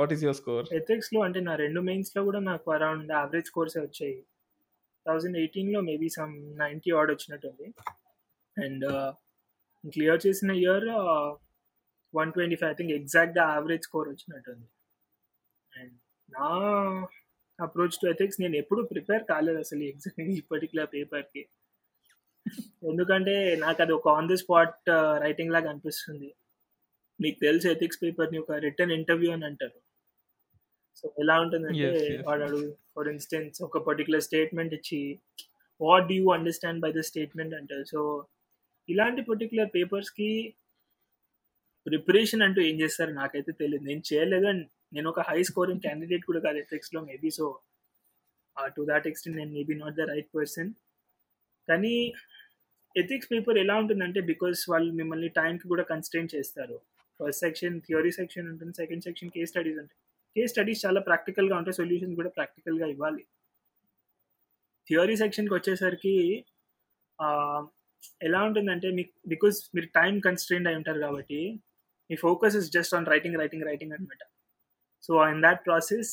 వాట్ ఈస్ యువర్ స్కోర్ ఎథిక్స్లో అంటే నా రెండు మెయిన్స్లో కూడా నాకు అరౌండ్ యావరేజ్ కోర్సే వచ్చాయి. థౌజండ్ ఎయిటీన్లో మేబీ సమ్ నైంటీ ఆర్డ్ వచ్చినట్టుంది. అండ్ క్లియర్ uh, చేసిన year one twenty five I think ఎగ్జాక్ట్గా యావరేజ్ స్కోర్ వచ్చినట్టుంది. అండ్ నా అప్రోచ్ టు ఎథిక్స్ నేను ఎప్పుడు ప్రిపేర్ కాలేదు అసలు ఎగ్జామ్ ఈ పర్టికులర్ పేపర్కి *laughs* ఎందుకంటే నాకు అది ఒక ఆన్ ది స్పాట్ రైటింగ్ లాగా అనిపిస్తుంది. మీకు తెలుసు ఎథిక్స్ పేపర్ని ఒక రిటర్న్ ఇంటర్వ్యూ అని అంటారు. సో ఎలా ఉంటుందంటే వాడు ఫర్ ఇన్స్టెన్స్ ఒక పర్టికులర్ స్టేట్మెంట్ ఇచ్చి what do you understand by the statement అంటారు సో ఇలాంటి పర్టికులర్ పేపర్స్కి ప్రిపరేషన్ అంటూ ఏం చేస్తారు? నాకైతే తెలియదు నేను చేయలేదు అండ్ నేను ఒక హై స్కోరింగ్ క్యాండిడేట్ కూడా కాదు ఎథిక్స్లో maybe so to that extent నేను maybe not the right person కానీ ఎథిక్స్ పేపర్ ఎలా ఉంటుందంటే బికాస్ వాళ్ళు మిమ్మల్ని టైంకి కూడా కన్స్టెంట్ చేస్తారు. ఫస్ట్ సెక్షన్ థియరీ సెక్షన్ ఉంటుంది సెకండ్ సెక్షన్ కేస్ స్టడీస్ ఉంటాయి. కేస్ స్టడీస్ చాలా ప్రాక్టికల్గా ఉంటాయి సొల్యూషన్స్ కూడా ప్రాక్టికల్గా ఇవ్వాలి. థియరీ సెక్షన్కి వచ్చేసరికి ఎలా ఉంటుందంటే మీకు బికాస్ మీరు టైం కన్స్ట్రెయిన్ అయి ఉంటారు కాబట్టి మీ focus is just on writing writing writing అనమాట సో ఇన్ దాట్ ప్రాసెస్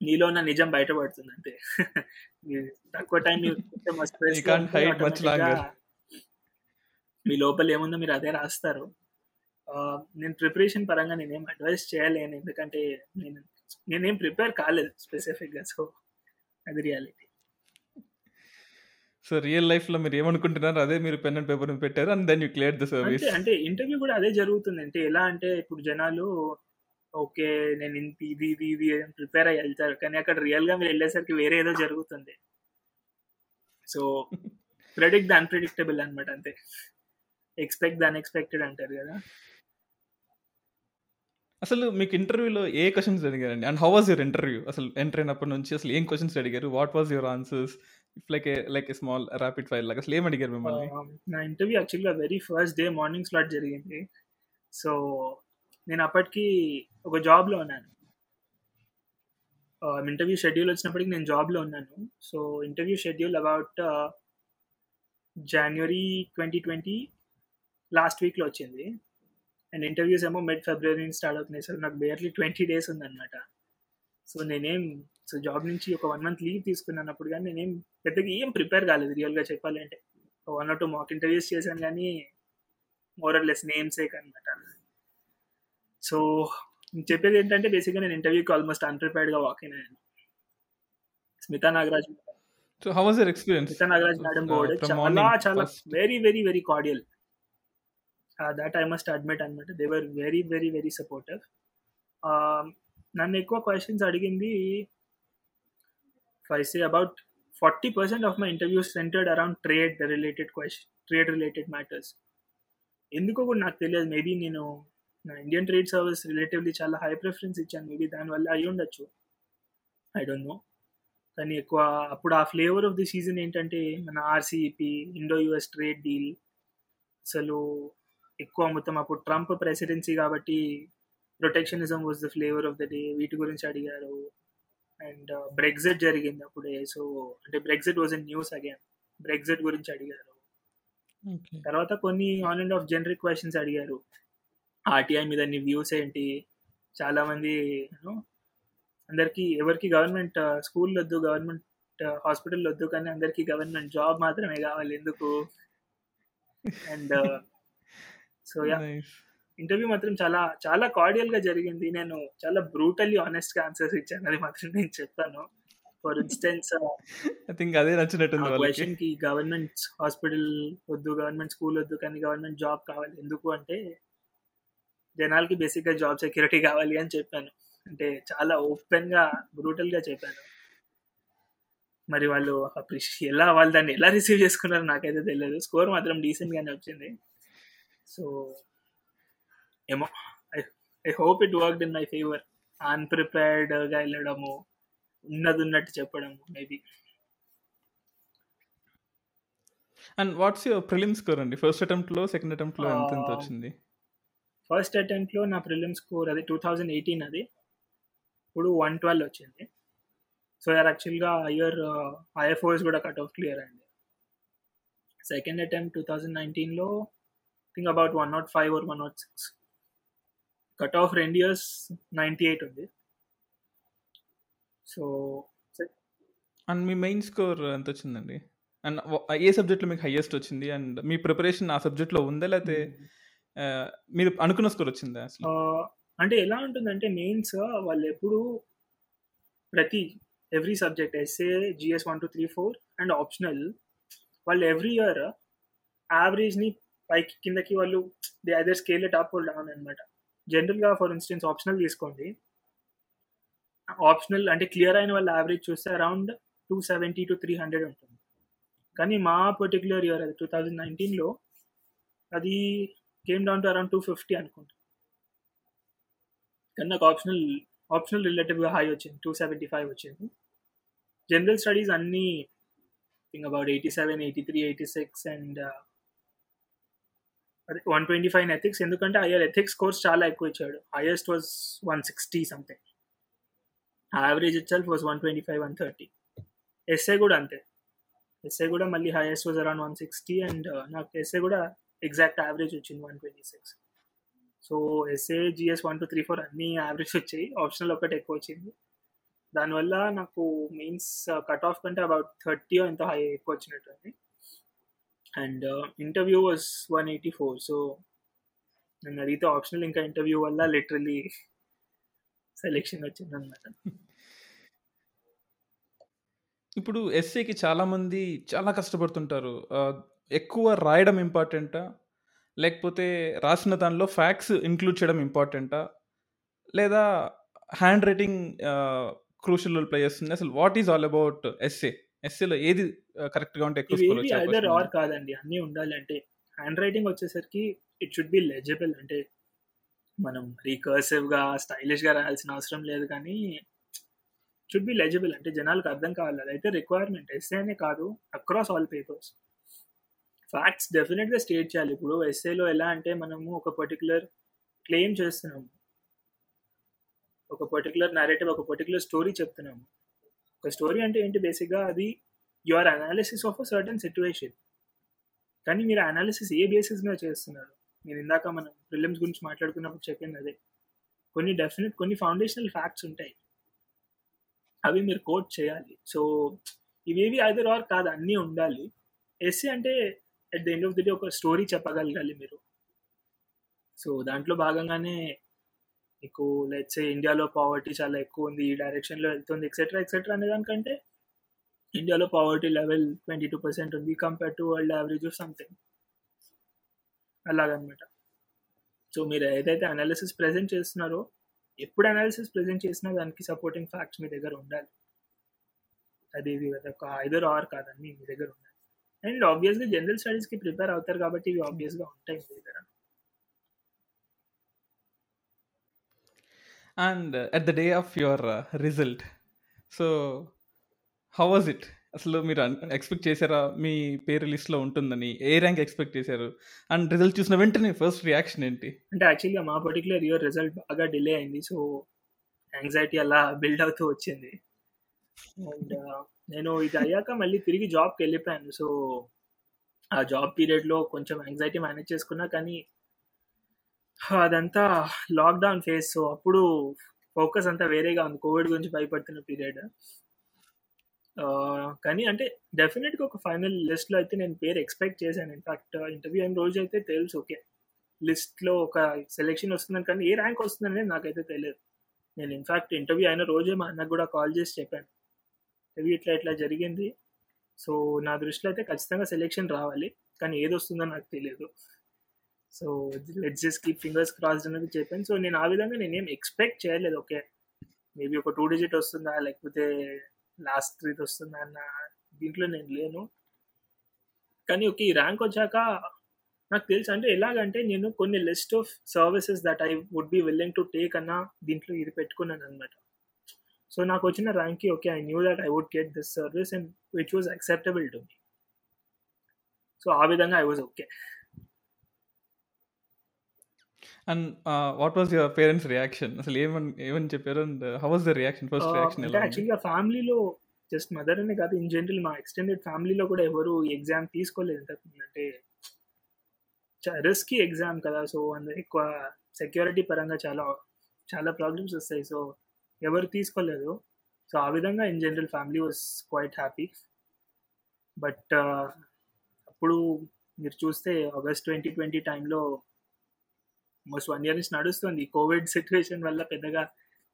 నీలో ఉన్న నిజం బయటపడుతుంది అంతే. *laughs* తక్కువ టైం మీ లోపల ఏముందో మీరు అదే రాస్తారు. నేను ప్రిపరేషన్ పరంగా నేనేం అడ్వైస్ చేయలేను. ఎందుకంటే నేను నేనేం ప్రిపేర్ కాలేదు స్పెసిఫిక్గా సో అది రియాలిటీ సో రియల్ లైఫ్లో మీరు ఏమనుకుంటున్నారు అదే మీరు పెన్ అండ్ పేపర్ పెట్టారు and then you clear the service అంటే ఇంటర్వ్యూ కూడా అదే జరుగుతుంది. అంటే ఎలా అంటే ఇప్పుడు జనాలు ఓకే నేను ఇంత ఇది ఇది ఇది ప్రిపేర్ అయ్యి వెళ్తారు. కానీ అక్కడ రియల్గా మీరు వెళ్ళేసరికి వేరే ఏదో జరుగుతుంది. సో ప్రెడిక్ట్ ద అన్ప్రెడిక్టబుల్ అనమాట అంతే. ఎక్స్పెక్ట్ ద అన్ఎక్స్పెక్టెడ్ అంటారు కదా. అసలు మీకు ఇంటర్వ్యూలో ఏ క్వశ్చన్స్ అడిగారండి? And how was your interview అసలు ఎంటర్ అయినప్పటి నుంచి అసలు ఏం క్వశ్చన్స్ అడిగారు? What was your answers if like like small rapid fire లాగా అసలు ఏం అడిగారు మిమ్మల్ని? Uh, నా ఇంటర్వ్యూ యాక్చువల్గా very first day morning slot జరిగింది. సో నేను అప్పటికి ఒక జాబ్లో ఉన్నాను. Um, ఇంటర్వ్యూ షెడ్యూల్ వచ్చినప్పటికి నేను జాబ్లో ఉన్నాను. So interview schedule about January twenty twenty last వీక్లో వచ్చింది. అండ్ ఇంటర్వ్యూస్ ఏమో మిడ్ ఫిబ్రవరి నుంచి స్టార్ట్ అవుతున్నాయి సార్. నాకు బేర్లీ ట్వంటీ డేస్ ఉందన్నమాట. సో నేనేం సో జాబ్ నుంచి ఒక వన్ మంత్ లీవ్ తీసుకున్నాను అప్పుడు కానీ నేనేం పెద్దగా ఏం ప్రిపేర్ కాలేదు రియల్గా చెప్పాలంటే. One or two mock interviews చేశాను కానీ మోరల్ లెస్ నేమ్స్ అనమాట సో చెప్పేది ఏంటంటే బేసిక్గా నేను ఇంటర్వ్యూకి ఆల్మోస్ట్ అన్ప్రిపేర్డ్గా వాక్ అయినాను Smita Nagaraj. So how was your experience Smita Nagaraj madam board చాలా చాలా very very very cordial that I must admit అనమాట they were very very very supportive నన్ను ఎక్కువ క్వశ్చన్స్ అడిగింది I say about forty percent of my interviews centered around trade related question trade related matters ఎందుకో కూడా నాకు తెలియదు. Maybe నేను నా ఇండియన్ ట్రేడ్ సర్వీస్ రిలేటివ్లీ చాలా హై ప్రిఫరెన్స్ ఇచ్చాను. మేబీ దానివల్ల అయి ఉండొచ్చు. ఐ డోంట్ నో కానీ ఎక్కువ అప్పుడు ఆ ఫ్లేవర్ ఆఫ్ ది సీజన్ ఏంటంటే మన RCEP Indo US trade deal అసలు ఎక్కువ మొత్తం అప్పుడు ట్రంప్ ప్రెసిడెన్సీ కాబట్టి protectionism was the flavour of the day వీటి గురించి అడిగారు. అండ్ బ్రెగ్జిట్ జరిగింది అప్పుడే. సో అంటే Brexit was in news again Brexit గురించి అడిగారు. తర్వాత కొన్ని on and off generic questions అడిగారు. ఆర్టీఐ మీద నీ వ్యూస్ ఏంటి? చాలా మంది అందరికి ఎవరికి గవర్నమెంట్ స్కూల్ వద్దు గవర్నమెంట్ హాస్పిటల్ వద్దు కానీ అందరికి గవర్నమెంట్ జాబ్ మాత్రమే కావాలి. ఎందుకు? అండ్ సో యా ఇంటర్వ్యూ మాత్రం చాలా చాలా కార్డియల్గా జరిగింది. నేను చాలా బ్రూటల్లీ ఆనెస్ట్గా ఆన్సర్స్ ఇచ్చాను. అది మాత్రం నేను చెప్పాను. ఫర్ ఇన్స్టెన్స్ ఐ థింక్ అదే నచ్చినట్టుంది క్వశ్చన్కి గవర్నమెంట్ హాస్పిటల్ వద్దు గవర్నమెంట్ స్కూల్ వద్దు కానీ గవర్నమెంట్ జాబ్ కావాలి. ఎందుకు అంటే జనాలకి బేసిక్గా జాబ్ సెక్యూరిటీ కావాలి అని చెప్పాను. అంటే చాలా ఓపెన్గా బ్రూటల్గా చెప్పాను. మరి వాళ్ళు appreciate- ఎలా వాళ్ళు దాన్ని ఎలా రిసీవ్ చేసుకున్నారో నాకైతే తెలియదు. స్కోర్ మాత్రం డీసెంట్ గానే వచ్చింది. సో ఏమో. I hope it work in my favour అన్ప్రిపేర్డ్గా వెళ్ళడము ఉన్నది ఉన్నట్టు చెప్పడము maybe and what's your prelim score అండి? ఫస్ట్ అటెంప్ట్లో సెకండ్ అటెంప్ట్లో ఎంత ఎంత Ah. వచ్చింది? ఫస్ట్ అటెంప్ట్లో నా ప్రిలిమ్ స్కోర్ అది టూ థౌజండ్ ఎయిటీన్ అది. ఇప్పుడు వన్ ట్వెల్వ్ వచ్చింది. సో యార్ యాక్చువల్గా ఇయర్ ఐఎఫ్ఓఎస్ కూడా కట్ ఆఫ్ క్లియర్ అయింది సెకండ్ అటెంప్ట్ టూ థౌజండ్ నైన్టీన్లో think about one naught five or one naught six cut off రెండు ఇయర్స్ నైంటీ ఎయిట్ ఉంది సో అండ్ మీ మెయిన్ స్కోర్ ఎంత వచ్చిందండి? అండ్ ఏ సబ్జెక్ట్లో మీకు హైయెస్ట్ వచ్చింది? అండ్ మీ ప్రిపరేషన్ ఆ సబ్జెక్ట్లో ఉందా? లేకపోతే ఆ, మీరు అనుకున్న స్కోర్ వచ్చిందా అసలు? అంటే ఎలా ఉంటుందంటే మెయిన్స్ వాళ్ళు ఎప్పుడు ప్రతి every subject essay GS one two three four and optional వాళ్ళు ఎవ్రీ ఇయర్ యావరేజ్ని పైకి కిందకి వాళ్ళు they other scale it up down అనమాట జనరల్గా ఫర్ ఇన్స్టెన్స్ ఆప్షనల్ తీసుకోండి. ఆప్షనల్ అంటే క్లియర్ అయిన వాళ్ళ యావరేజ్ చూస్తే around two seventy to three hundred ఉంటుంది. కానీ మా పర్టికులర్ ఇయర్ అది టూ థౌజండ్ నైన్టీన్లో అది came down to around two fifty అనుకుంటా. కానీ నాకు ఆప్షనల్ ఆప్షనల్ రిలేటివ్గా హై వచ్చింది టూ సెవెంటీ ఫైవ్ వచ్చింది. జనరల్ స్టడీస్ అన్నీ think about eighty seven eighty three eighty six and one twenty five ethics ఎందుకంటే ఐఆర్ ఎథిక్స్ కోర్స్ చాలా ఎక్కువ ఇచ్చాడు. Highest was one sixty something average itself was one twenty five one thirty essay కూడా అంతే. Essay కూడా మళ్ళీ highest was around one sixty and నాకు essay కూడా ఎగ్జాక్ట్ యావరేజ్ వచ్చింది one twenty six so essay GS one two three four అన్ని average వచ్చాయి. Optional ఒకటి ఎక్కువ వచ్చింది. దానివల్ల నాకు మెయిన్స్ కట్ ఆఫ్ కంటే అబౌట్ థర్టీ ఎంత హై ఎక్కువ వచ్చినట్టుంది and interview was one eighty four so నన్ను అడిగితే ఆప్షనల్ ఇంకా ఇంటర్వ్యూ వల్ల లిటరలీ సెలెక్షన్ వచ్చింది అనమాట ఇప్పుడు ఎస్ఏకి చాలా మంది చాలా కష్టపడుతుంటారు. ఎక్కువ రాయడం ఇంపార్టెంటా? లేకపోతే రాసిన దానిలో ఫ్యాక్స్ ఇంక్లూడ్ చేయడం ఇంపార్టెంటా? లేదా handwriting crucial role play చేస్తుంది? అసలు what is all about essay ఎస్ఏలో ఏది కరెక్ట్గా ఉంటే ఎక్కువ ఐదర్ ఆర్? కాదండి. అన్నీ ఉండాలి. అంటే హ్యాండ్ రైటింగ్ వచ్చేసరికి ఇట్ షుడ్ బి లెజిబుల్ అంటే మనం రీకర్సివ్గా స్టైలిష్గా రాయాల్సిన అవసరం లేదు కానీ షుడ్ బి లెజిబుల్ అంటే జనాలకు అర్థం కావాలి. అదైతే రిక్వైర్మెంట్ ఎస్ఏ అనే కాదు అక్రాస్ ఆల్ పేపర్స్ ఫ్యాక్ట్స్ డెఫినెట్గా స్టేట్ చేయాలి. ఇప్పుడు ఎస్ఏలో ఎలా అంటే మనము ఒక పర్టికులర్ క్లెయిమ్ చేస్తున్నాము. ఒక పర్టికులర్ narrative ఒక పర్టికులర్ స్టోరీ చెప్తున్నాము. ఒక స్టోరీ అంటే ఏంటి? బేసిక్గా అది your analysis of a certain situation కానీ మీరు అనాలిసిస్ ఏ బేసిస్ మీద చేస్తున్నారు? నేను ఇందాక మనం ఫిలిమ్స్ గురించి మాట్లాడుకున్నప్పుడు చెప్పింది అదే. కొన్ని డెఫినెట్ కొన్ని ఫౌండేషనల్ ఫ్యాక్ట్స్ ఉంటాయి. అవి మీరు కోట్ చేయాలి. సో ఇవేవి ఐదర్ ఆర్ కాదు అన్నీ ఉండాలి. ఎస్సీ అంటే at the end of the day ఒక స్టోరీ చెప్పగలగాలి మీరు. సో దాంట్లో భాగంగానే మీకు లెట్స్ ఇండియాలో పావర్టీ చాలా ఎక్కువ ఉంది ఈ డైరెక్షన్లో వెళ్తుంది ఎక్సెట్రా ఎక్సెట్రా అనే దానికంటే ఇండియాలో poverty level twenty two percent ఉంది compare to world average something అలాగనమాట. సో మీరు ఏదైతే అనాలిసిస్ ప్రెజెంట్ చేస్తున్నారో ఎప్పుడు అనాలిసిస్ ప్రెజెంట్ చేసినా దానికి సపోర్టింగ్ ఫ్యాక్ట్స్ మీ దగ్గర ఉండాలి. అది ఇది ఒక ఐదర్ ఆర్ కాదండి మీ దగ్గర ఉండాలి. అండ్ ఆబ్వియస్గా జనరల్ స్టడీస్కి ప్రిపేర్ అవుతారు కాబట్టి ఇవి ఆబ్వియస్గా ఉంటాయి మీ దగ్గర. And at the day of your result. So how was it? అసలు మీరు ఎక్స్పెక్ట్ చేశారా మీ పేరు లిస్ట్లో ఉంటుందని? ఏ ర్యాంక్ ఎక్స్పెక్ట్ చేశారు? అండ్ రిజల్ట్ చూసిన వెంటనే ఫస్ట్ రియాక్షన్ ఏంటి? అంటే యాక్చువల్గా మా పర్టికులర్ ఇయర్ రిజల్ట్ బాగా డిలే అయింది. సో యాంగ్జైటీ అలా బిల్డ్ అవుతూ వచ్చింది. అండ్ నేను ఇది అయ్యాక మళ్ళీ తిరిగి జాబ్కి వెళ్ళిపోయాను. సో ఆ జాబ్ పీరియడ్లో కొంచెం యాంగ్జైటీ మేనేజ్ చేసుకున్నా కానీ అదంతా లాక్డౌన్ ఫేజ్ సో అప్పుడు ఫోకస్ అంతా వేరేగా ఉంది. కోవిడ్ గురించి భయపడుతున్న పీరియడ్ కానీ అంటే డెఫినెట్గా ఒక ఫైనల్ లిస్ట్లో అయితే నేను పేరు ఎక్స్పెక్ట్ చేశాను. ఇన్ఫాక్ట్ ఇంటర్వ్యూ అయిన రోజు అయితే తెలుసు. ఓకే లిస్ట్లో ఒక సెలెక్షన్ వస్తుందని కానీ ఏ ర్యాంక్ వస్తుందనేది నాకైతే తెలియదు. నేను ఇన్ఫాక్ట్ ఇంటర్వ్యూ అయిన రోజే మా అన్నకు కూడా కాల్ చేసి చెప్పాను. ఇంటర్వ్యూ ఇట్లా ఇట్లా జరిగింది. సో నా దృష్టిలో అయితే ఖచ్చితంగా సెలెక్షన్ రావాలి. కానీ ఏది వస్తుందో నాకు తెలియదు. So let's just keep fingers crossed అనేది చెప్పాను. సో నేను ఆ విధంగా నేనేం ఎక్స్పెక్ట్ చేయలేదు. ఓకే మేబీ ఒక టూ డిజిట్ వస్తుందా? లేకపోతే లాస్ట్ త్రీత్ వస్తుందా? అన్న దీంట్లో నేను లేను. కానీ ఓకే ఈ ర్యాంక్ వచ్చాక నాకు తెలుసు. అంటే ఎలాగంటే నేను కొన్ని list of services that I would be willing to take అన్న దీంట్లో ఇది పెట్టుకున్నాను అనమాట సో నాకు వచ్చిన ర్యాంక్కి okay I knew that I would get this service and which was acceptable to me so ఆ విధంగా I was okay and what was your parents reaction అసలు ఏమని ఏమని చెప్పారు? And how was the reaction first reaction యాక్చువల్గా ఫ్యామిలీలో just mother అనే కాదు ఇన్ జనరల్ మా ఎక్స్టెండెడ్ ఫ్యామిలీలో కూడా ఎవరు ఎగ్జామ్ తీసుకోలేదు అంటే రిస్కీ ఎగ్జామ్ కదా సో అందులో ఎక్కువ సెక్యూరిటీ పరంగా చాలా చాలా ప్రాబ్లమ్స్ వస్తాయి. సో ఎవరు తీసుకోలేదు. సో ఆ విధంగా in general family was quite happy but అప్పుడు మీరు చూస్తే ఆగస్ట్ ట్వంటీ ట్వంటీ టైంలో ఆల్మోస్ట్ వన్ ఇయర్ నుంచి నడుస్తుంది కోవిడ్ సిచ్యువేషన్ వల్ల పెద్దగా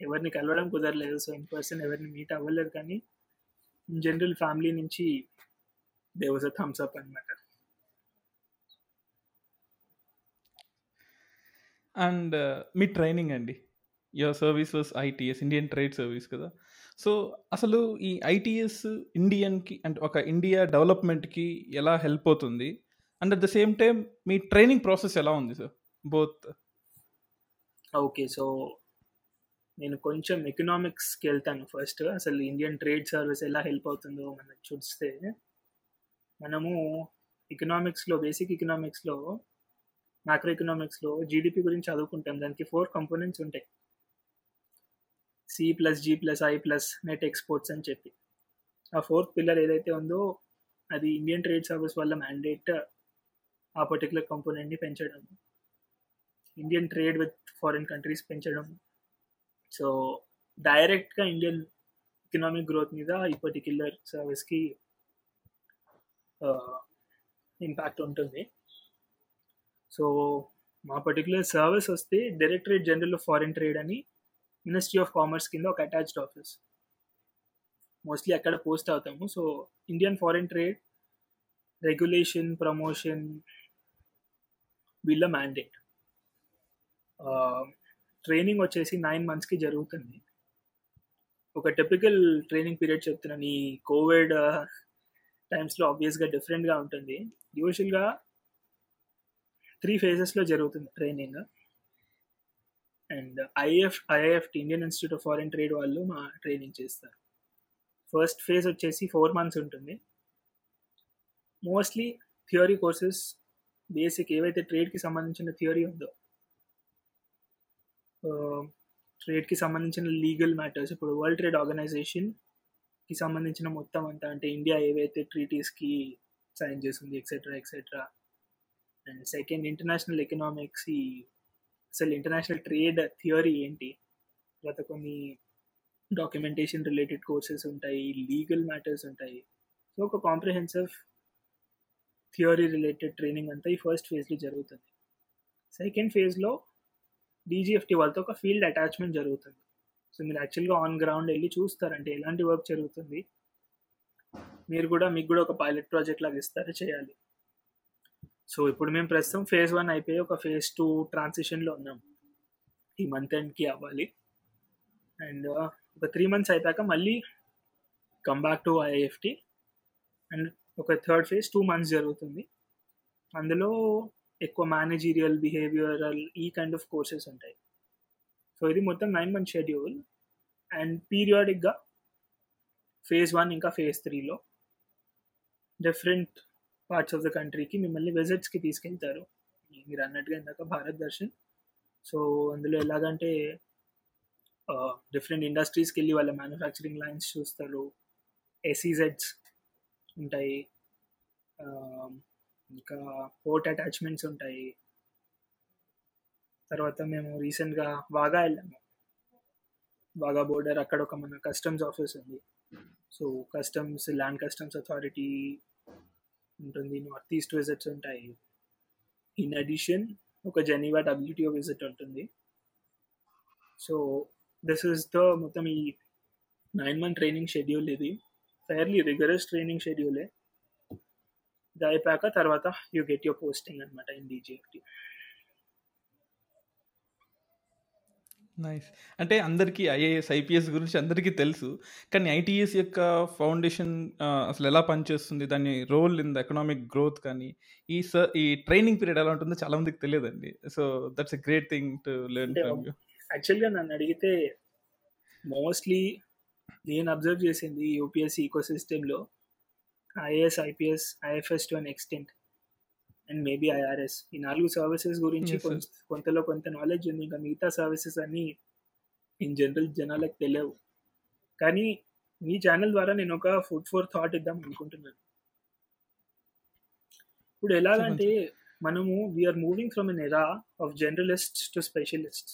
ఎవరిని కలవడం కుదరలేదు. సో ఇన్ పర్సన్ ఎవరిని మీట్ అవ్వలేదు. కానీ ఇన్ జనరల్ ఫ్యామిలీ నుంచి they was a thumbs up అనమాట అండ్ uh, మీ ట్రైనింగ్ అండి. Your service was ITS Indian trade service కదా. సో అసలు ఈ ఐటీఎస్ ఇండియన్కి అంటే ఒక ఇండియా డెవలప్మెంట్కి ఎలా హెల్ప్ అవుతుంది? And at the same time me training process ఎలా ఉంది సార్ బోత్ ఓకే సో నేను కొంచెం ఎకనామిక్స్కి వెళ్తాను ఫస్ట్ అసలు ఇండియన్ ట్రేడ్ సర్వీస్ ఎలా హెల్ప్ అవుతుందో మనం చూస్తే మనము ఎకనామిక్స్లో బేసిక్ ఎకనామిక్స్లో మ్యాక్రో ఎకనామిక్స్లో జీడిపి గురించి చదువుకుంటాం. దానికి ఫోర్ కంపోనెంట్స్ ఉంటాయి. C plus G plus I plus net exports అని చెప్పి. ఆ ఫోర్త్ పిల్లర్ ఏదైతే ఉందో అది ఇండియన్ ట్రేడ్ సర్వీస్ వల్ల మ్యాండేట్ ఆ పర్టికులర్ కంపోనెంట్ని పెంచడం. Indian trade with foreign countries పెంచడం. సో డైరెక్ట్గా ఇండియన్ ఎకనామిక్ గ్రోత్ మీద ఈ పర్టిక్యులర్ సర్వీస్కి ఇంపాక్ట్ ఉంటుంది. సో మా పర్టికులర్ సర్వీస్ వస్తే Directorate General of Foreign Trade అని మినిస్ట్రీ ఆఫ్ కామర్స్ కింద ఒక అటాచ్డ్ ఆఫీస్ మోస్ట్లీ అక్కడ పోస్ట్ అవుతాము. So Indian foreign trade regulation promotion వీళ్ళ మ్యాండేట్ ట్రైనింగ్ వచ్చేసి నైన్ మంత్స్కి జరుగుతుంది. ఒక టిపికల్ ట్రైనింగ్ పీరియడ్ చెప్తున్నాను ఈ కోవిడ్ టైమ్స్లో ఆబ్వియస్గా డిఫరెంట్గా ఉంటుంది. యూజువల్గా త్రీ ఫేజెస్లో జరుగుతుంది training and IF IIF Indian Institute of Foreign Trade వాళ్ళు మా ట్రైనింగ్ చేస్తారు. ఫస్ట్ ఫేజ్ వచ్చేసి ఫోర్ మంత్స్ ఉంటుంది. మోస్ట్లీ థియరీ కోర్సెస్ బేసిక్ ఏవైతే ట్రేడ్కి సంబంధించిన థియరీ ఉందో ట్రేడ్కి సంబంధించిన లీగల్ మ్యాటర్స్ ఇప్పుడు వరల్డ్ ట్రేడ్ ఆర్గనైజేషన్కి సంబంధించిన మొత్తం అంతా అంటే ఇండియా ఏవైతే ట్రీటీస్కి సైన్ చేసింది etcetera etcetera and second international economics ఈ అసలు ఇంటర్నేషనల్ ట్రేడ్ థియరీ ఏంటి? తర్వాత కొన్ని డాక్యుమెంటేషన్ రిలేటెడ్ కోర్సెస్ ఉంటాయి లీగల్ మ్యాటర్స్ ఉంటాయి. సో ఒక కాంప్రిహెన్సివ్ థియరీ రిలేటెడ్ ట్రైనింగ్ అంతా ఈ ఫస్ట్ ఫేజ్లో జరుగుతుంది. సెకండ్ ఫేజ్లో డీజీఎఫ్టీ వాళ్ళతో ఒక ఫీల్డ్ అటాచ్మెంట్ జరుగుతుంది. సో మీరు యాక్చువల్గా ఆన్ గ్రౌండ్ వెళ్ళి చూస్తారంటే ఎలాంటి వర్క్ జరుగుతుంది? మీరు కూడా మీకు కూడా ఒక పైలట్ ప్రాజెక్ట్ లాగా ఇస్తారు చేయాలి? సో ఇప్పుడు మేము ప్రస్తుతం ఫేజ్ వన్ అయిపోయి ఒక ఫేజ్ టూ ట్రాన్సిషన్లో ఉన్నాం. ఈ మంత్ ఎండ్కి అవ్వాలి. అండ్ uh, ఒక త్రీ మంత్స్ అయిపోయాక మళ్ళీ come back to IFT and ఒక థర్డ్ ఫేజ్ టూ మంత్స్ జరుగుతుంది. అందులో ఎక్కువ మేనేజీరియల్ బిహేవియరల్ ఈ కైండ్ ఆఫ్ కోర్సెస్ ఉంటాయి. సో ఇది మొత్తం నైన్ మంత్ షెడ్యూల్ అండ్ పీరియాడిక్గా ఫేజ్ వన్ ఇంకా ఫేజ్ త్రీలో డిఫరెంట్ పార్ట్స్ ఆఫ్ ద కంట్రీకి మిమ్మల్ని విజిట్స్కి తీసుకెళ్తారు. మీరు అన్నట్టుగా ఇందాక భారత్ దర్శన్. సో అందులో ఎలాగంటే డిఫరెంట్ ఇండస్ట్రీస్కి వెళ్ళి వాళ్ళ మ్యానుఫ్యాక్చరింగ్ లైన్స్ చూస్తారు. ఎస్ఈజెడ్స్ ఉంటాయి. ఇంకా పోర్ట్ అటాచ్మెంట్స్ ఉంటాయి. తర్వాత మేము రీసెంట్గా వాగా వెళ్ళాము. వాగా బోర్డర్ అక్కడ ఒక మన కస్టమ్స్ ఆఫీస్ ఉంది. So customs land customs authority ఉంటుంది. నార్త్ ఈస్ట్ విజిట్స్ ఉంటాయి. ఇన్ అడిషన్ ఒక జెనీవా డబ్ల్యూటీఓ విజిట్ ఉంటుంది. సో దిస్ ఇస్ ద మొత్తం ఈ నైన్ మంత్ ట్రైనింగ్ షెడ్యూల్ ఇది. ఫెయిర్లీ రిగరస్ ట్రైనింగ్ షెడ్యూలే ఇది అయిపోయాక తర్వాత యూ గెట్ యువర్ పోస్టింగ్ అనమాట ఇన్ డీజీఎఫ్టీ నైస్ అంటే అందరికీ ఐఏఎస్ ఐపీఎస్ గురించి అందరికీ తెలుసు కానీ ఐటీఎస్ యొక్క ఫౌండేషన్ అసలు ఎలా పనిచేస్తుంది దాని role in the economic growth కానీ ఈ స ఈ ట్రైనింగ్ పీరియడ్ ఎలా ఉంటుందో చాలా మందికి తెలియదండి. So that's a great thing to learn అంటే ఫ్రమ్ యూ యాక్చువల్గా నన్ను అడిగితే మోస్ట్లీ నేను అబ్జర్వ్ చేసింది యూపీఎస్సీ ఈకో సిస్టంలో IAS IPS IFS to an extent and maybe IRS ఈ నాలుగు సర్వీసెస్ గురించి కొంతలో కొంత నాలెడ్జ్ ఉంది. ఇంకా మిగతా సర్వీసెస్ అన్నీ ఇన్ జనరల్ జనాలకు తెలియవు. కానీ మీ ఛానల్ ద్వారా నేను ఒక ఫుడ్ ఫోర్ థాట్ ఇద్దాం అనుకుంటున్నాను. ఇప్పుడు ఎలాగంటే మనము we are moving from an era of generalist to specialist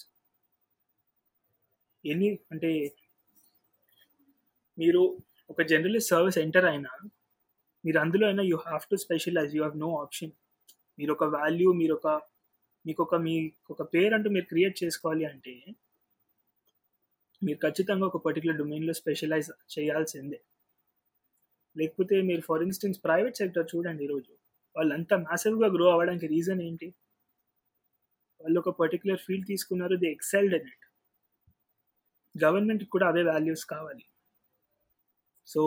ఎన్ని అంటే మీరు ఒక జనరలిస్ట్ సర్వీస్ ఎంటర్ అయినా మీరు అందులో అయినా you have to specialize you have no option మీరు ఒక వాల్యూ మీరు ఒక మీకు ఒక మీ ఒక పేరు అంటూ మీరు క్రియేట్ చేసుకోవాలి అంటే మీరు ఖచ్చితంగా ఒక పర్టికులర్ డొమైన్లో స్పెషలైజ్ చేయాల్సిందే. లేకపోతే మీరు ఫర్ ఇన్స్టెన్స్ ప్రైవేట్ సెక్టర్ చూడండి ఈరోజు. వాళ్ళు అంత మ్యాసివ్గా గ్రో అవ్వడానికి రీజన్ ఏంటి? వాళ్ళు ఒక పర్టికులర్ ఫీల్డ్ తీసుకున్నారు ది ఎక్సెల్డ్ ఇన్ ఇట్ గవర్నమెంట్కి కూడా అవే వాల్యూస్ కావాలి. సో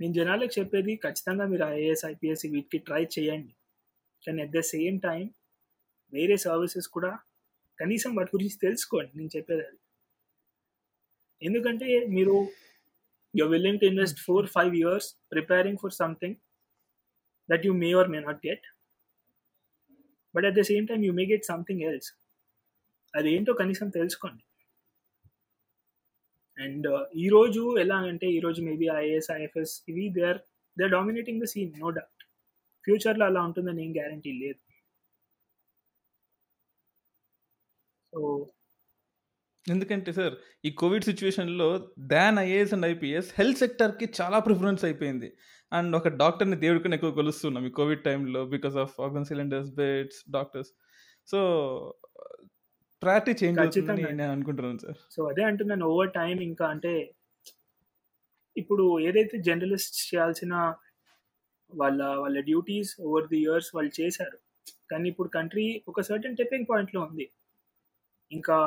నేను జనాలకు చెప్పేది ఖచ్చితంగా మీరు ఐఏఎస్ ఐపీఎస్ వీటికి ట్రై చేయండి. కానీ అట్ ద సేమ్ టైం వేరే సర్వీసెస్ కూడా కనీసం వాటి గురించి తెలుసుకోండి. నేను చెప్పేది అది. ఎందుకంటే మీరు you willing to invest four five years preparing for something that you may or may not get but at the same time you may get something else అదేంటో కనీసం తెలుసుకోండి. అండ్ uh, ఈ రోజు ఎలా అంటే ఈరోజు మేబీ ఐఏఎస్ ఐఎఫ్ఎస్ ఇవి they are they are dominating the scene no doubt ఫ్యూచర్లో అలా ఉంటుందని ఏం గ్యారంటీ లేదు. సో ఎందుకంటే సార్ ఈ కోవిడ్ సిచ్యువేషన్లో than IAS and IPS health సెక్టర్కి చాలా ప్రిఫరెన్స్ అయిపోయింది. అండ్ ఒక డాక్టర్ని దేవుడికని ఎక్కువ కొలుస్తున్నాం ఈ కోవిడ్ టైంలో because of oxygen cylinders beds doctors so change అవుతుందని ఖచ్చితంగా. నేను అనుకుంటున్నాను సార్. సో అదే అంటున్నాను ఓవర్ టైం ఇంకా అంటే ఇప్పుడు ఏదైతే జర్నలిస్ట్ చేయాల్సిన వాళ్ళ వాళ్ళ డ్యూటీస్ ఓవర్ ది ఇయర్స్ వాళ్ళు చేశారు కానీ ఇప్పుడు కంట్రీ ఒక సర్టన్ టిప్పింగ్ పాయింట్లో ఉంది. ఇంకా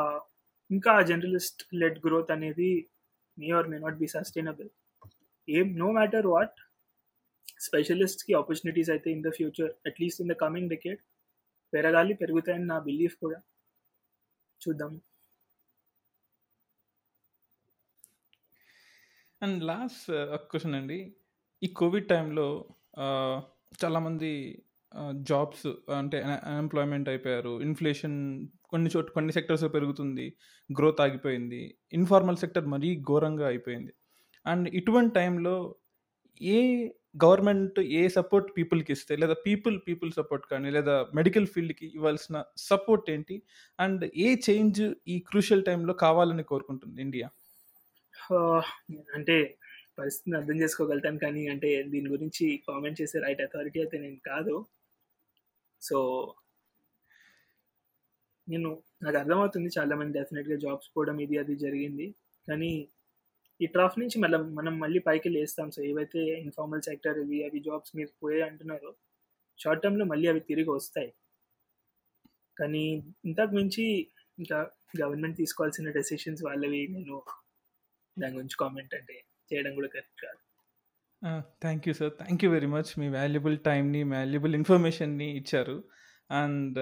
ఇంకా జర్నలిస్ట్ లెడ్ గ్రోత్ అనేది may or may not be sustainable ఏం నో మ్యాటర్ వాట్ స్పెషలిస్ట్కి ఆపర్చునిటీస్ అయితే in the future at least in the coming decade పెరగాలి పెరుగుతాయని నా బిలీఫ్ కూడా. చూద్దాం. అండ్ లాస్ట్ uh, క్వశ్చన్ అండి. ఈ కోవిడ్ టైంలో uh, చాలామంది uh, జాబ్స్ అంటే అన్ఎంప్లాయ్మెంట్ అయిపోయారు. ఇన్ఫ్లేషన్ కొన్ని చోట్ల కొన్ని సెక్టర్స్ పెరుగుతుంది. గ్రోత్ ఆగిపోయింది. ఇన్ఫార్మల్ సెక్టర్ మరీ ఘోరంగా అయిపోయింది. అండ్ ఇటువంటి టైంలో ఏ గవర్నమెంట్ ఏ సపోర్ట్ పీపుల్కి ఇస్తే లేదా పీపుల్ పీపుల్ సపోర్ట్ కానీ లేదా మెడికల్ ఫీల్డ్కి ఇవ్వాల్సిన సపోర్ట్ ఏంటి? అండ్ ఏ చేంజ్ ఈ క్రూషియల్ టైంలో కావాలని కోరుకుంటుంది ఇండియా? అంటే పరిస్థితిని అర్థం చేసుకోగలుగుతాను కానీ అంటే దీని గురించి కామెంట్ చేసే రైట్ అథారిటీ అయితే నేను కాదు. సో నేను నాకు అర్థమవుతుంది చాలా మంది డెఫినెట్గా జాబ్స్ పోవడం ఇది అది జరిగింది. కానీ ఈ ట్రాఫ్ నుంచి మళ్ళీ మనం మళ్ళీ పైకి లేస్తాం సో ఏవైతే ఇన్ఫార్మల్ సెక్టర్ ఇవి అవి జాబ్స్ మీరు పోయే అంటున్నారో షార్ట్ టర్మ్లో మళ్ళీ అవి తిరిగి వస్తాయి. కానీ ఇంతకు మించి ఇంకా గవర్నమెంట్ తీసుకోవాల్సిన డెసిషన్స్ వాళ్ళవి నేను దాని గురించి కామెంట్ అంటే చేయడం కూడా కరెక్ట్ కాదు. Thank you sir thank you very much me valuable టైంని వాల్యుబుల్ ఇన్ఫర్మేషన్ని ఇచ్చారు. అండ్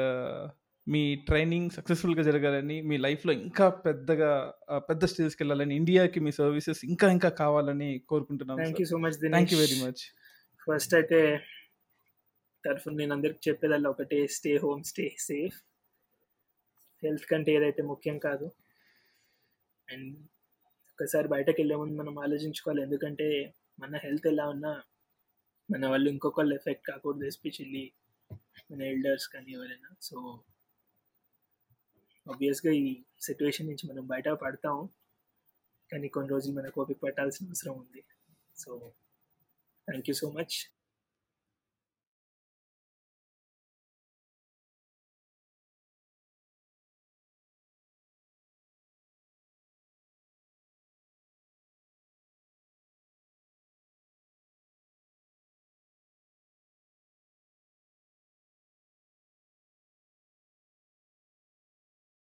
మీ ట్రైనింగ్ సక్సెస్ఫుల్గా జరగాలని మీ లైఫ్లో ఇంకా పెద్దగా పెద్ద స్టేజ్కి వెళ్ళాలని ఇండియాకి మీ సర్వీసెస్ ఇంకా ఇంకా కావాలని కోరుకుంటున్నాను thank you so much thank you very much first అయితే తరఫున నేను అందరికి చెప్పేదల్లా ఒకటే stay home stay safe health కంటే ఏదైతే ముఖ్యం కాదు. అండ్ ఒకసారి బయటకు వెళ్ళే ముందు మనం ఆలోచించుకోవాలి. ఎందుకంటే మన హెల్త్ ఎలా ఉన్నా మన వాళ్ళు ఇంకొకళ్ళు ఎఫెక్ట్ కాకూడదు ఎస్పెషల్లీ మన ఎల్డర్స్ కానీ ఎవరైనా. సో ఆబ్వియస్గా ఈ సిచ్యువేషన్ నుంచి మనం బయట పడతాం. కానీ కొన్ని రోజులు మనకు ఓపిక పట్టాల్సిన అవసరం ఉంది. So thank you so much